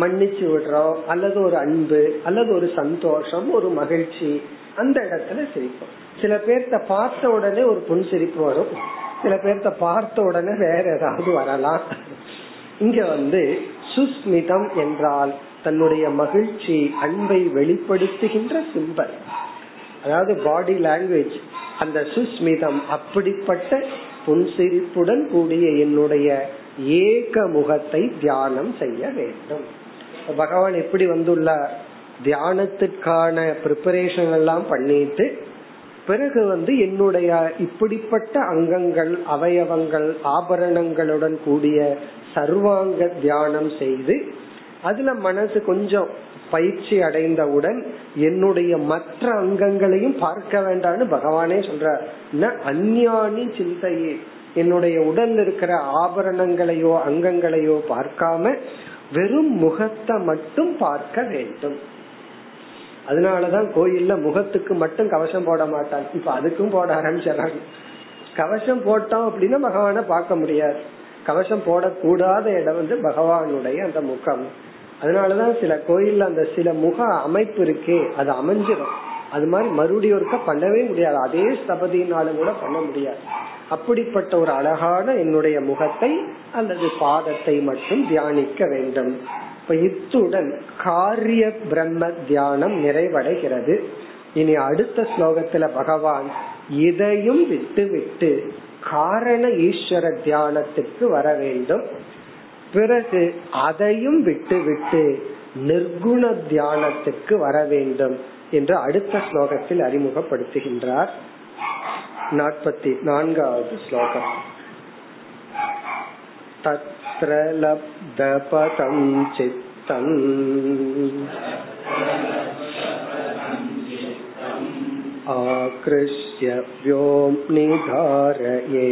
மன்னிச்சு விடுறோம் அல்லது ஒரு அன்பு அல்லது ஒரு சந்தோஷம் ஒரு மகிழ்ச்சி அந்த இடத்துல சிரிப்போம். சில பேர்த்த பார்த்த உடனே ஒரு புன் சிரிப்பு வரும். சில பேர்த்த பார்த்த உடனே வேற ஏதாவது வரலாம். இங்க வந்து சுஸ்மிதம் என்றால் தன்னுடைய மகிழ்ச்சி அன்பை வெளிப்படுத்துகின்ற சிம்பல். அதாவது பாடி லாங்குவேஜ் அந்த சுஸ்மிதம் அப்படிப்பட்ட புன்சிரிப்புடன் கூடிய என்னுடைய ஏக முகத்தை தியானம் செய்ய வேண்டும். பகவான் எப்படி வந்துள்ள தியானத்துக்கான ப்ரிப்பரேஷன் எல்லாம் பண்ணிட்டு பிறகு வந்து என்னுடைய இப்படிப்பட்ட அங்கங்கள் அவயவங்கள் ஆபரணங்களுடன் கூடிய சர்வாங்க தியானம் செய்து அதுல மனசு கொஞ்சம் பயிற்சி அடைந்தவுடன் என்னுடைய மற்ற அங்கங்களையும் பார்க்க வேண்டாம்னு பகவானே சொல்றார். அந்யானி சிந்தையே. என்னுடைய உடல் இருக்கிற ஆபரணங்களையோ அங்கங்களையோ பார்க்காம வெறும் முகத்தை மட்டும் பார்க்க வேண்டும். அதனாலதான் கோயில்ல முகத்துக்கு மட்டும் கவசம் போட மாட்டாங்க இப்ப அதுக்கும் போட ஆரம்பிச்சாங்க கவசம் போட்டோம் அப்படின்னா பகவான பார்க்க முடியாது. கவசம் போடக்கூடாத இடம் வந்து பகவானுடைய அந்த முகம். அதனாலதான் சில கோயில்ல அந்த சில முக அமைப்பு இருக்கே அது அமைஞ்சிடும். அது மாதிரி மறுபடியும் ஒருக்க பண்ணவே முடியாது. அதே ஸ்தபதினாலும் கூட பண்ண முடியாது. அப்படிப்பட்ட ஒரு அழகான என்னுடைய முகத்தை அல்லது பாதத்தை மட்டும் தியானிக்க வேண்டும். இப்ப இத்துடன் காரிய பிரம்ம தியானம் நிறைவடைகிறது. இனி அடுத்த ஸ்லோகத்துல பகவான் இதையும் விட்டு விட்டு காரண ஈஸ்வர தியானத்துக்கு வர வேண்டும். பிறகு அதையும் விட்டு விட்டு நிர்குண தியானத்துக்கு வர வேண்டும் என்று அடுத்த ஸ்லோகத்தில் அறிமுகப்படுத்துகின்றார் நாற்பத்தி நான்காவது ஸ்லோகம் தத்ர லப்தபதம் சித்தம் आकृष्य व्योम्निधारये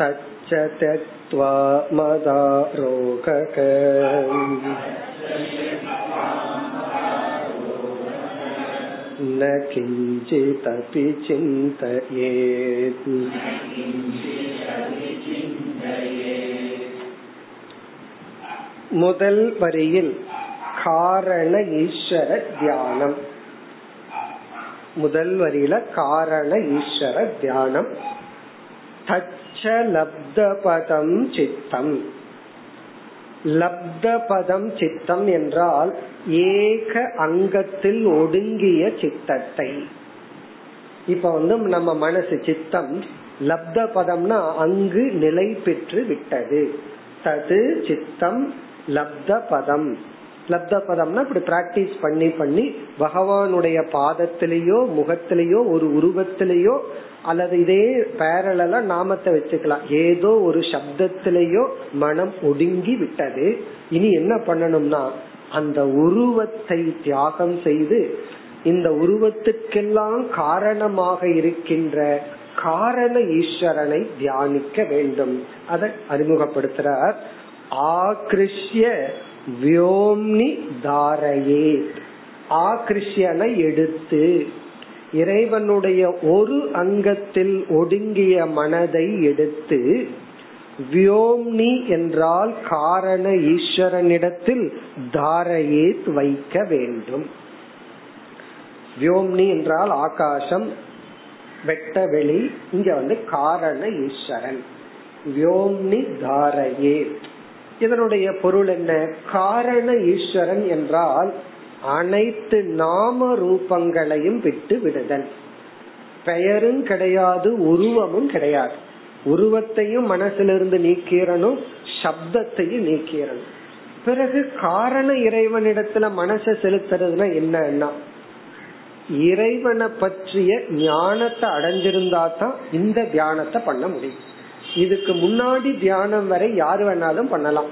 तच्च त्यक्त्वा मदारोगक न किञ्चिदपि चिन्तयेत् முதல் வரியில் காரண ஈஸ்வர தியானம் முதல் வரியில காரண ஈஸ்வர தியானம் லப்தபதம் சித்தம். லப்தபதம் சித்தம் என்றால் ஏக அங்கத்தில் ஒடுங்கிய சித்தத்தை. இப்ப வந்து நம்ம மனசு சித்தம் லப்த பதம்னா அங்கு நிலை பெற்று விட்டது. தது சித்தம் லப்த பதம் லப்த பதம்னா இப்படி பிராக்டிஸ் பண்ணி பண்ணி பகவானுடைய பாதத்திலேயோ முகத்திலேயோ ஒரு உருவத்திலேயோ அல்லது இதே பேரலா நாமத்தை வச்சுக்கலாம். ஏதோ ஒரு சப்தத்திலேயோ மனம் ஒடுங்கி விட்டது. இனி என்ன பண்ணணும்னா அந்த உருவத்தை தியாகம் செய்து இந்த உருவத்துக்கெல்லாம் காரணமாக இருக்கின்ற காரண ஈஸ்வரனை தியானிக்க வேண்டும். அதை அறிமுகப்படுத்துறார். ஆக்ரிஷ்ய வியோம்னி தாரையே. ஆக்ரிஷ்யனை எடுத்து இறைவனுடைய ஒரு அங்கத்தில் ஒடுங்கிய மனதை எடுத்து வியோம்னி என்றால் காரண ஈஸ்வரனிடத்தில் தாரையே வைக்க வேண்டும். வியோம்னி என்றால் ஆகாசம் வெட்ட வெளி இங்க வந்து காரண ஈஸ்வரன். வியோம்னி தாரையே. இதனுடைய பொருள் என்ன? காரண ஈஸ்வரன் என்றால் அனைத்து நாம ரூபங்களையும் விட்டு விடுதல். பெயரும் கிடையாது உருவமும் கிடையாது. உருவத்தையும் மனசிலிருந்து நீக்கிறனும் சப்தத்தையும் நீக்கிறனும். பிறகு காரண இறைவனிடத்துல மனசை செலுத்துறதுனா என்னன்னா இறைவனை பற்றிய ஞானத்தை அடைஞ்சிருந்தா தான் இந்த தியானத்தை பண்ண முடியும். இதுக்கு முன்னாடி தியானம் வரை யாரு வேணாலும் பண்ணலாம்.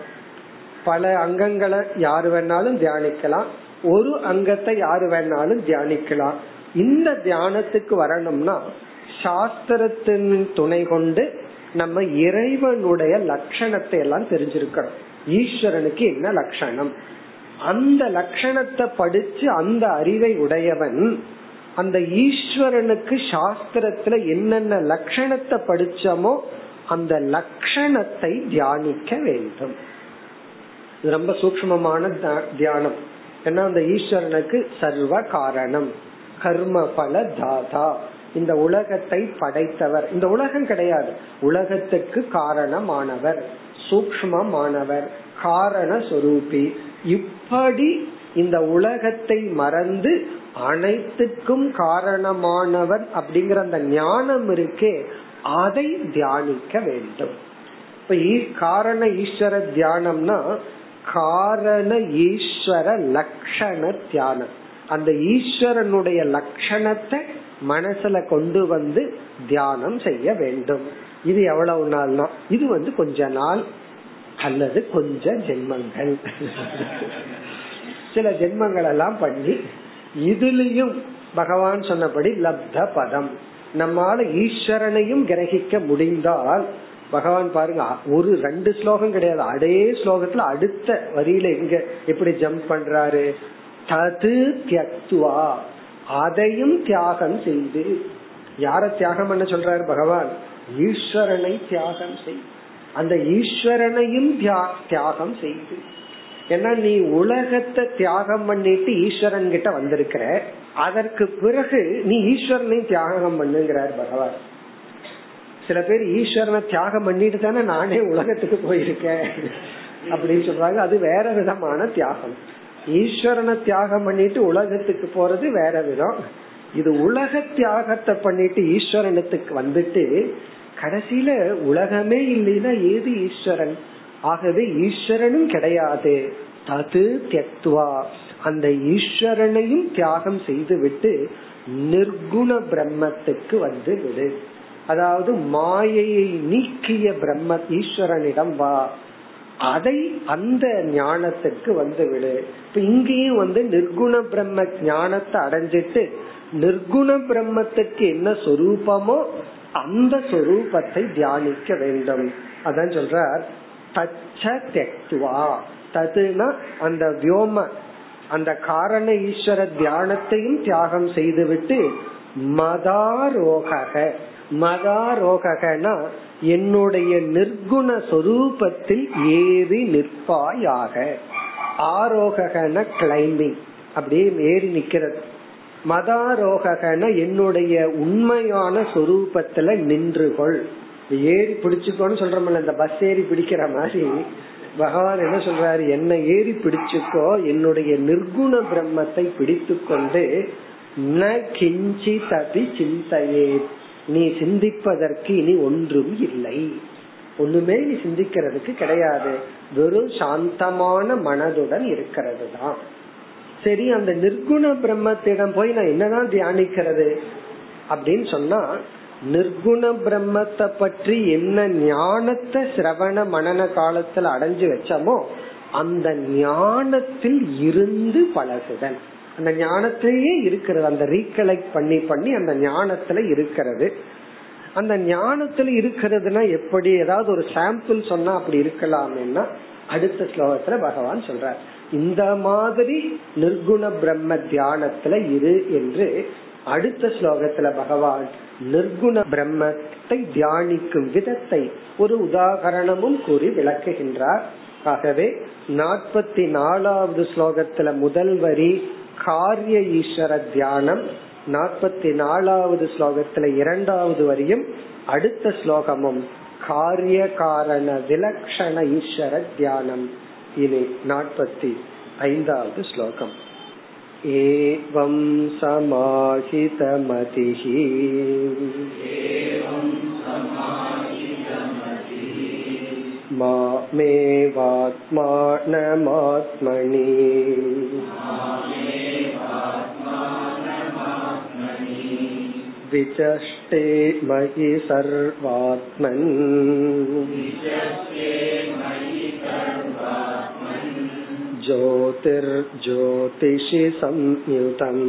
பல அங்கங்களை யாரு வேணாலும் தியானிக்கலாம். ஒரு அங்கத்தை யாரு வேணாலும் தியானிக்கலாம். இந்த தியானத்துக்கு வரணும்னா சாஸ்திரத்தின் துணை கொண்டு நம்ம இறைவனுடைய லட்சணத்தை எல்லாம் தெரிஞ்சிருக்கணும். ஈஸ்வரனுக்கு என்ன லட்சணம்? அந்த லட்சணத்தை படிச்சு அந்த அறிவை உடையவன் அந்த ஈஸ்வரனுக்கு சாஸ்திரத்துல என்னென்ன லட்சணத்தை படிச்சோமோ அந்த லட்சணத்தை தியானிக்க வேண்டும். இது ரொம்ப சூக்மமான தியானம். ஏன்னா அந்த ஈஸ்வரனுக்கு சர்வ காரணம். கர்ம பல தாதா. இந்த உலகத்தை படைத்தவர். இந்த உலகம் கிடையாது. உலகத்துக்கு காரணமானவர். சூக்மமானவர் காரண சொரூபி. இப்படி இந்த உலகத்தை மறந்து அனைத்துக்கும் காரணமானவர் அப்படிங்கிற அந்த ஞானம் இருக்கே அதை தியானிக்க வேண்டும். இப்ப காரண ஈஸ்வர தியானம்னா காரண ஈஸ்வர லட்சண தியானம். அந்த ஈஸ்வரனுடைய லட்சணத்தை மனசுல கொண்டு வந்து தியானம் செய்ய வேண்டும். இது எவ்வளவு நாள்னா இது வந்து கொஞ்ச நாள் அல்லது கொஞ்ச ஜென்மங்கள். சில ஜென்மங்கள் எல்லாம் பண்ணி இதுலயும் பகவான் சொன்னபடி லப்த பதம். நம்மால ஈஸ்வரனையும் கிரகிக்க முடிந்தால் பகவான் பாருங்க ஒரு ரெண்டு ஸ்லோகம் கிடையாது. அதே ஸ்லோகத்துல அடுத்த வரியில எங்க எப்படி ஜம்ப் பண்றாரு? தது தியக்துவா. அதையும் தியாகம் செய்து. யார தியாகம் பண்ண சொல்றாரு பகவான்? ஈஸ்வரனை தியாகம் செய். அந்த ஈஸ்வரனையும் தியாகம் செய்து. ஏன்னா நீ உலகத்தை தியாகம் பண்ணிட்டு ஈஸ்வரன் கிட்ட வந்திருக்கிற. அதற்கு பிறகு நீ ஈஸ்வரனையும் தியாகம் பண்ணுங்கிறார் பகவான். சில பேர் ஈஸ்வரனை தியாகம் பண்ணிட்டு தானே நானே உலகத்துக்கு போயிருக்கேன் அப்படின்னு சொல்றாங்க. அது வேற விதமான தியாகம். ஈஸ்வரனை தியாகம் பண்ணிட்டு உலகத்துக்கு போறது வேற விதம். இது உலக தியாகத்தை பண்ணிட்டு ஈஸ்வரனத்துக்கு வந்துட்டு கடைசியில உலகமே இல்லைன்னா ஏது ஈஸ்வரன்? ஆகவே ஈஸ்வரனும் கிடையாது. தது தியக்துவா அந்த ஈஸ்வரனையும் தியாகம் செய்து விட்டு நிர்குண பிரம்மத்துக்கு வந்து விடு. அதாவது மாயையை நீக்கிய பிரம்ம ஈஸ்வரனிடம் வா. அதை அந்த ஞானத்துக்கு வந்து விடு. இப்ப இங்கேயும் வந்து நிர்குண பிரம்ம ஞானத்தை அடைஞ்சிட்டு நிர்குண பிரம்மத்துக்கு என்ன சொரூபமோ அந்த சொரூபத்தை தியானிக்க வேண்டும். அதான் சொல்றார் தச்ச தெக்துவா ததுனா அந்த வியோம அந்த காரண ஈஸ்வர தியானத்தையும் தியாகம் செய்துவிட்டு மதாரோக மதாரோகனா என்னுடைய நிர்குண சொரூபத்தில் ஏறி நிற்பாயாக. ஆரோகன கிளைம்பிங் அப்படியே ஏறி நிக்கிறது. மதாரோகன என்னுடைய உண்மையான சொரூபத்துல நின்றுகொள். ஏறி பிடிச்சுக்கோன்னு சொல்றோம்ல இந்த பஸ் ஏறி பிடிக்கிற மாதிரி பகவான் என்ன சொல்றாரு? என்ன ஏறி பிடிச்சுக்கோ என்னுடைய நிர்குண பிரம்மத்தை பிடித்து கொண்டு ந கிஞ்சி தபி சிந்தையே. நீ சிந்திப்பதற்கு இனி ஒன்றும் இல்லை. ஒண்ணுமே நீ சிந்திக்கிறதுக்கு கிடையாது. வெறும் சாந்தமான மனதுடன் இருக்கிறது தான் சரி அந்த நிர்குண பிரம்மத்திடம் போய் நான் என்னதான் தியானிக்கிறது? அப்படின்னு சொன்னா நிர்குண பிரம்மத்தை பற்றி என்ன ஞானத்தை சிரவண மனன காலத்துல அடைஞ்சு வச்சோமோ அந்த ஞானத்தில் இருந்து பழகுதல். அந்த ஞானத்திலேயே இருக்கிறது. அந்த ரீகலெக்ட் பண்ணி பண்ணி அந்த ஞானத்துல இருக்கிறது. அந்த ஞானத்துல இருக்கிறதுனா எப்படி? ஏதாவது ஒரு சாம்பிள் சொன்னா அப்படி இருக்கலாம்னா அடுத்த ஸ்லோகத்துல பகவான் சொல்றார். இந்த மாதிரி நிர்குண பிரம்ம தியானத்துல இரு என்று அடுத்த ஸ்லோகத்துல பகவான் நிர்குண பிரம்மத்தை தியானிக்கும் விதத்தை ஒரு உதாகரணமும் கூறி விளக்குகின்றார். ஆகவே நாற்பத்தி நாலாவது ஸ்லோகத்துல முதல் வரி காரிய ஈஸ்வர தியானம் நாற்பத்தி நாலாவது ஸ்லோகத்துல இரண்டாவது வரியும் அடுத்த ஸ்லோகமும் காரிய காரண விலக்ஷண ஈஸ்வர தியானம். இது நாற்பத்தி ஐந்தாவது ஸ்லோகம். एवं समाहितमतिः। मामेवात्मानमात्मनि विचष्टे मयि सर्वात्मन्। ज्योतिर्ज्योतिषि संयुतम्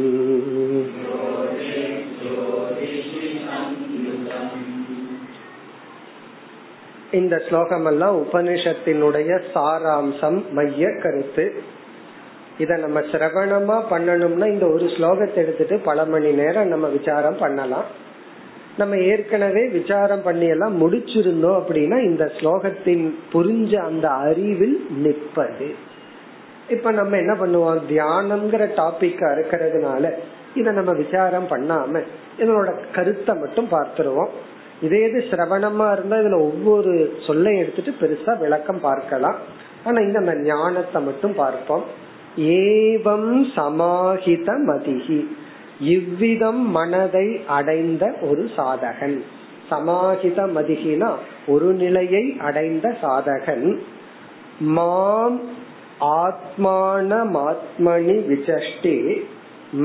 இந்த ஸ்லோகம் எல்லாம் உபனிஷத்தினுடைய சாராம்சம் மைய கருத்து இத நம்ம சிரவணமா பண்ணணும்னா இந்த ஒரு ஸ்லோகத்தை எடுத்துட்டு பல மணி நேரம் நம்ம விசாரம் பண்ணலாம் நம்ம ஏற்கனவே விசாரம் பண்ணி எல்லாம் முடிச்சிருந்தோம் அப்படின்னா இந்த ஸ்லோகத்தின் புரிஞ்ச அந்த அறிவில் நிற்பது இப்ப நம்ம என்ன பண்ணுவோம்? தியானம்ங்கிற டாபிக் இருக்கிறதுனால இத நம்ம விசாரம் பண்ணாம இதனோட கருத்தை மட்டும் பார்த்துருவோம். இதே இது சிரவணமா இருந்தா இதுல ஒவ்வொரு சொல்லை எடுத்துட்டு பெருசா விளக்கம் பார்க்கலாம். ஆனா இங்க அந்த ஞானத்தை மட்டும் பார்ப்போம். ஏவம் சமாஹித மதிகி இவ்விதம் மனதை அடைந்த ஒரு சாதகன். சமாஹித மதிகினா ஒரு நிலையை அடைந்த சாதகன். மாம் ஆத்மானமாத்மனி விசஷ்டி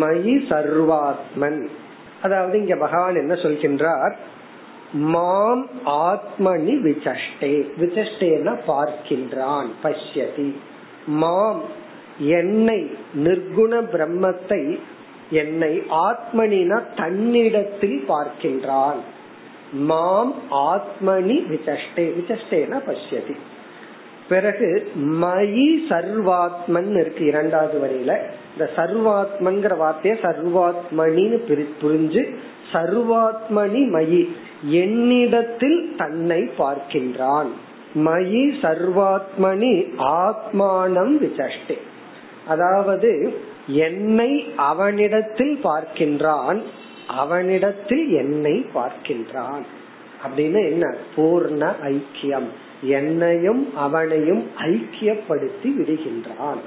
மயி சர்வாத்மன். அதாவது இங்க பகவான் என்ன சொல்கின்றார்? மாம் ஆத்மனி விசஷ்டே. விசஷ்டேன பார்க்கின்றான் பஷ்யதி. மாம் என்னை நிர்குண பிரம்மத்தை என்னை ஆத்மனினா தன்னிடத்தில் பார்க்கின்றான். மாம் ஆத்மனி விசஷ்டே. விசஷ்டேன பஷ்யதி. பிறகு மயி சர்வாத்மன் இருக்கு இரண்டாவது வரையில. இந்த சர்வாத்மன்கிற வார்த்தைய சர்வாத்மனின்னு புரிஞ்சு சர்வாத்மனி மயி என்னிடத்தில் தன்னை பார்க்கின்றான். மயி சர்வாத்மனி ஆத்மானம் விசஷ்டே. அதாவது என்னை அவனிடத்தில் பார்க்கின்றான் அவனிடத்தில் என்னை பார்க்கின்றான். அப்படின்னு என்ன? பூர்ண ஐக்கியம். என்னையும் அவனையும் ஐக்கியப்படுத்தி விடுகின்றான்.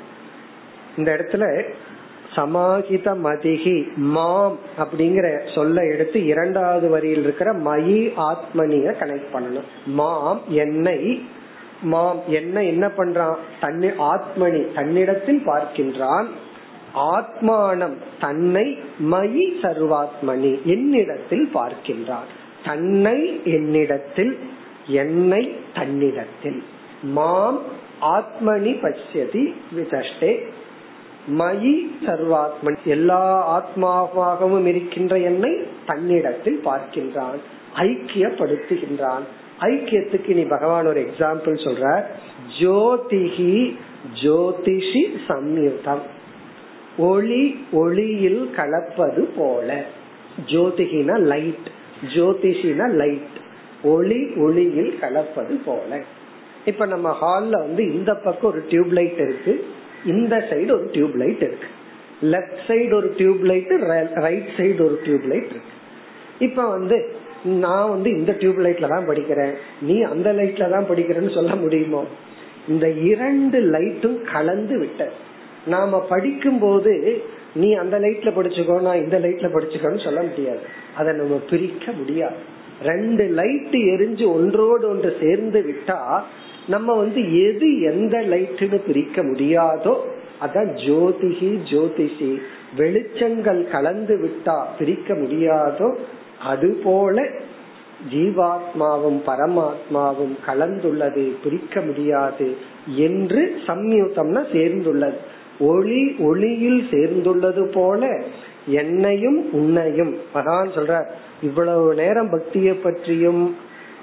இந்த இடத்துல சமாஹித மதிகி மாம் அப்படிங்கிற சொல்ல எடுத்து இரண்டாவது வரியில் இருக்கிற மயி ஆத்மனிய கனெக்ட் பண்ணணும். மாம் என்னை. மாம் என்ன என்ன பண்றான்? தன்னை ஆத்மனி தன்னிடத்தில் பார்க்கின்றான். ஆத்மானம் தன்னை மயி சர்வாத்மனி என்னிடத்தில் பார்க்கின்றான். தன்னை என்னிடத்தில் என்னை தன்னிடத்தில். மாம் ஆத்மனி பசியதி விதஷ்டே. மயி சர்வாத்மன். எல்லா ஆத்மாவாகவும் இருக்கின்ற என்னை தன்னிடத்தில் பார்க்கின்றான் ஐக்கியப்படுத்துகின்றான். ஐக்கியத்துக்கு நீ பகவான் ஒரு எக்ஸாம்பிள் சொல்ற ஜோதிகி ஜோதிஷி சம்யுதம். ஒளி ஒளியில் கலப்பது போல. ஜோதிகினா லைட் ஜோதிஷினா லைட் ஒளி ஒளியில் கலப்பது போல. இப்ப நம்ம ஹால்ல வந்து இந்த பக்கம் ஒரு டியூப் லைட் இருக்கு இந்த சைடு ஒரு டியூப் லைட் இருக்கு. லெப்ட் சைடு ஒரு டியூப் லைட் ரைட் சைடு ஒரு டியூப் லைட் இருக்கு. இப்ப வந்து நான் வந்து இந்த டியூப் லைட்ல தான் படிக்கிறேன். நீ அந்த லைட்ல தான் படிக்கிறேன்னு சொல்ல முடியுமோ? இந்த இரண்டு லைட்டும் கலந்து விட்ட. நாம படிக்கும் போது நீ அந்த லைட்ல படிச்சுக்கோ நான் இந்த லைட்ல படிச்சுக்கோன்னு சொல்ல முடியாது. அதை நம்ம பிரிக்க முடியாது. ரெண்டு லைட் எரிஞ்சு ஒன்றோடு ஒன்று சேர்ந்து விட்டா நம்ம வந்து எது எந்த லைட்டுன்னு பிரிக்க முடியாதோ அதான் ஜோதிகி ஜோதிஷி. வெளிச்சங்கள் கலந்து விட்டா பிரிக்க முடியாதோ அது போல ஜீவாத்மாவும் பரமாத்மாவும் கலந்துள்ளது பிரிக்க முடியாது என்று சம்யுத்தம்னா சேர்ந்துள்ளது. ஒளி ஒளியில் சேர்ந்துள்ளது போல என்னையும் உன்னையும். பகவான் சொல்றார் இவ்வளவு நேரம் பக்தியை பற்றியும்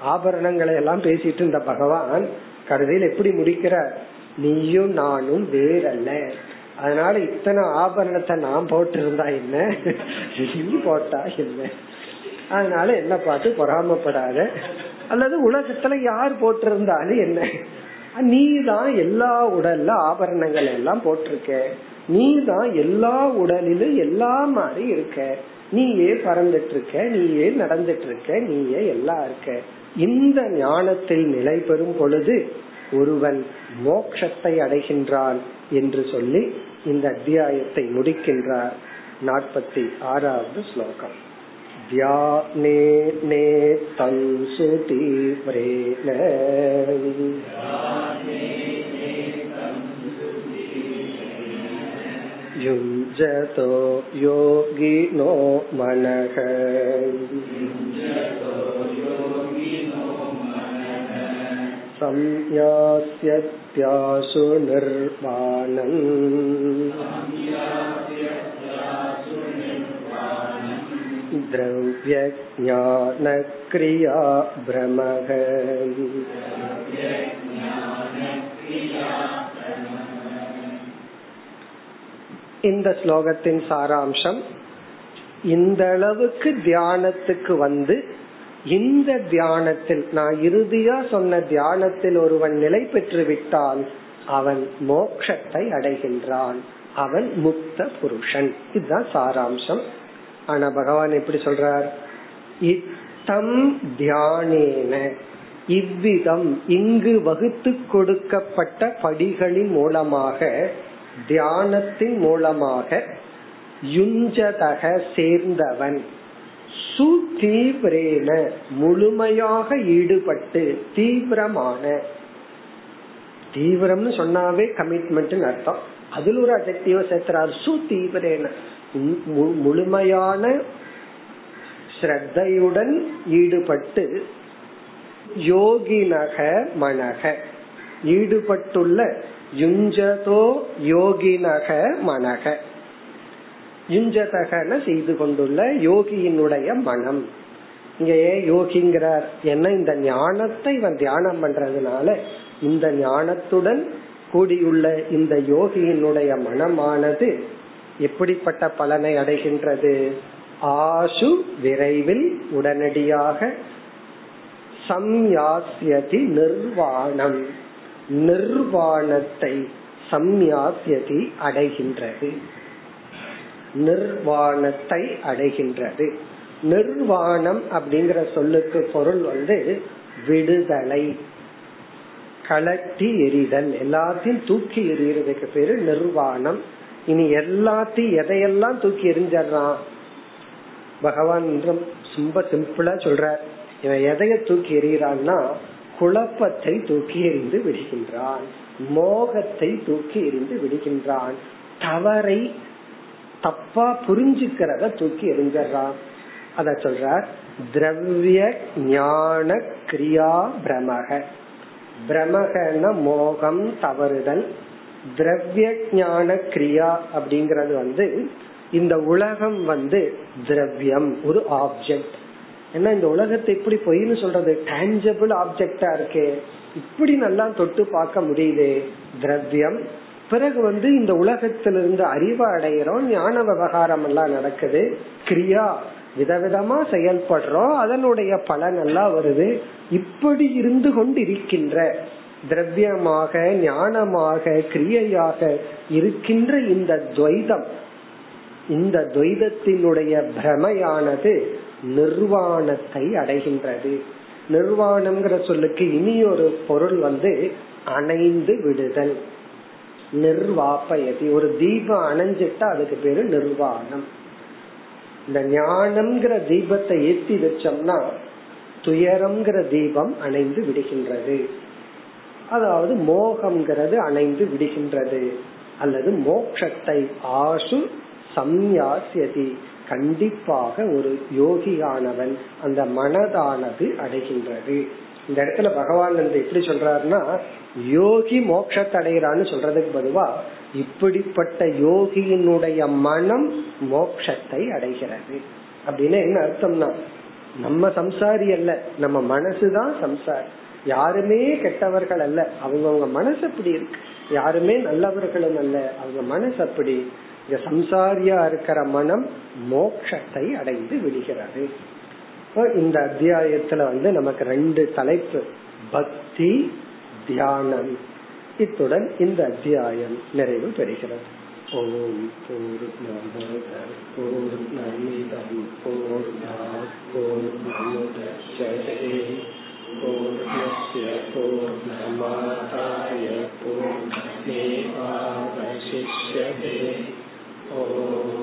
ஆபரணங்களை எல்லாம் பேசிட்டு இருந்த பகவான் கடைசியில் எப்படி முடிக்கிற நீயும் நானும் வேறல்ல. அதனால இத்தனை ஆபரணத்தை நான் போட்டிருந்தா என்ன? நீ போட்டா என்ன? அதனால என்ன பார்த்து பொறாமப்படாத. அல்லது உலகத்துல யார் போட்டிருந்தாலும் என்ன? நீ தான் எல்லா உடல்ல ஆபரணங்கள் எல்லாம் போட்டிருக்க. நீ தான் எல்லா உடலிலும் எல்லா மாதிரி இருக்க. நீயே பறந்துட்டு இருக்க நீயே நடந்துட்டு இருக்க நீயே எல்லாம் இருக்க. இந்த ஞானத்தில் நிலை பெறும் பொழுது ஒருவன் மோக்ஷத்தை அடைகின்றான் என்று சொல்லி இந்த அத்தியாயத்தை முடிக்கின்றார். நாற்பத்தி ஆறாவது ஸ்லோகம். ध्याने तं सुतीव्रेण युञ्जतो योगिनो मनः संयास्यत्यासु निर्वाणम् द्रव्यज्ञानक्रिया भ्रमः இந்த ஸ்லோகத்தின் சாராம்சம் இந்த அளவுக்கு தியானத்துக்கு வந்து இந்த தியானத்தில் நான் இறுதியா சொன்ன தியானத்தில் ஒருவன் நிலை பெற்று விட்டால் அவன் மோக்ஷத்தை அடைகின்றான் அவன் முக்த புருஷன் இதுதான் சாராம்சம் ஆனா பகவான் எப்படி சொல்றார்? இத்தம் தியானேன. இவ்விதம் இங்கு வகுத்து கொடுக்கப்பட்ட படிகளின் மூலமாக தியானத்தின் மூலமாக யுஞ்சதக சேர்ந்தவன். சுதீவிரேன முழுமையாக ஈடுபட்டு தீவிரமான. தீவிரம்னு சொன்னாவே கமிட்மெண்ட் அர்த்தம். அதுல ஒரு அஜெக்டிவ சு சுதீவிரேன. முழுமையான ஸ்ரத்தையுடன் ஈடுபட்டு யோகினக மனக. ஈடுபட்டுள்ள யுஞ்சதோ யோகினக மனக. யுஞ்சதகன செய்து கொண்டுள்ள யோகியினுடைய மனம். இங்க ஏன் யோகிங்கிறார். என்ன இந்த ஞானத்தை இவன் தியானம் பண்றதுனால இந்த ஞானத்துடன் கூடியுள்ள இந்த யோகியினுடைய மனமானது எப்படிப்பட்ட பலனை அடைகின்றது? ஆசு விரைவில் உடனடியாக சம்யாசியதி நிர்வாணம். நிர்வாணத்தை சம்யாசியதி அடைகின்றது. நிர்வாணத்தை அடைகின்றது. நிர்வாணம் அப்படிங்கிற சொல்லுக்கு பொருள் வந்து விடுதலை. கலட்டி எரிதல் எல்லாத்தையும் தூக்கி எறிகிறதுக்கு பேரு நிர்வாணம். இனி எல்லாத்தையும் எதையெல்லாம் தூக்கி எரிஞ்சிடறான் பகவான் ரொம்ப சிம்பிளா சொல்ற இவன் எதைய தூக்கி எறிகிறான்னா குழப்பத்தை தூக்கி எறிந்து விடுகின்றான். மோகத்தை தூக்கி எறிந்து விடுகின்றான். தவறை தப்பா புரிஞ்சுக்கிறத தூக்கி எரிஞ்சிடறான் அத சொல்ற திரவிய ஞான கிரியா பிரமக. பிரமகன மோகம் தவறுதல். திரவிய ஞான கிரியா அப்படிங்கறது வந்து இந்த உலகம் வந்து திரவியம் ஒரு ஆப்ஜெக்ட் ஏன்னா இந்த உலகத்தை எப்படி பொய்னு சொல்றது? டேஞ்சபிள் ஆப்ஜெக்டா இருக்கே. இப்படி நல்லா தொட்டு பார்க்க முடியுது. திரவியம். பிறகு வந்து இந்த உலகத்திலிருந்து அறிவு அடைகிறோம் ஞான விவகாரம் எல்லாம் நடக்குது. கிரியா. விதவிதமா செயல்படுறோம். அதனுடைய பலன் எல்லாம் வருது. இப்படி இருந்து கொண்டு இருக்கின்ற திரவியமாக ஞானமாக கிரியையாக இருக்கின்ற இந்த துவைதம் இந்த துவைதத்தினுடைய பிரமையானது நிர்வாணத்தை அடைகின்றது. நிர்வாணம்ங்கிற சொல்லுக்கு இனி ஒரு பொருள் வந்து அணைந்து விடுதல். நிர்வாப்பயதி. ஒரு தீபம் அணைஞ்சிட்டா அதுக்கு பேரு நிர்வாணம். இந்த ஞானம்ங்கிற தீபத்தை ஏத்தி வச்சோம்னா துயரம்ங்கிற தீபம் அணைந்து விடுகின்றது. அதாவது மோகம்ங்கிறது அணைந்து விடுகின்றது. அல்லது மோக்ஷத்தை ஆசு சம்யாசியதி கண்டிப்பாக ஒரு யோகியானவன் அந்த மனதானது அடைகின்றது. இந்த இடத்துல பகவான் வந்து எப்படி சொல்றாருன்னா யோகி மோட்சத்தை அடைகிறான்னு சொல்றதுக்கு பொதுவா இப்படிப்பட்ட யோகியினுடைய மனம் மோக்ஷத்தை அடைகிறது. அப்படின்னு என்ன அர்த்தம்னா நம்ம சம்சாரி அல்ல நம்ம மனசுதான் சம்சாரி. யாருமே கெட்டவர்கள் அல்ல. அவங்கவுங்க மனசு அப்படி இருக்கு. யாருமே நல்லவர்களும் அல்ல. அவங்க மனசு அப்படி. இந்த சம்சாரியா இருக்கிற மனம் மோக்ஷத்தை அடைந்து விடுகிறது. இந்த அத்தியாயத்துல வந்து நமக்கு ரெண்டு தலைப்பு. பக்தி தியானம். இத்துடன் இந்த அத்தியாயம் நிறைவு பெறுகிறது. ஓம் போர் பூர்ணமிதம். पूर्णस्य पूर्णमादाय पूर्णमेवावशिष्यते ॐ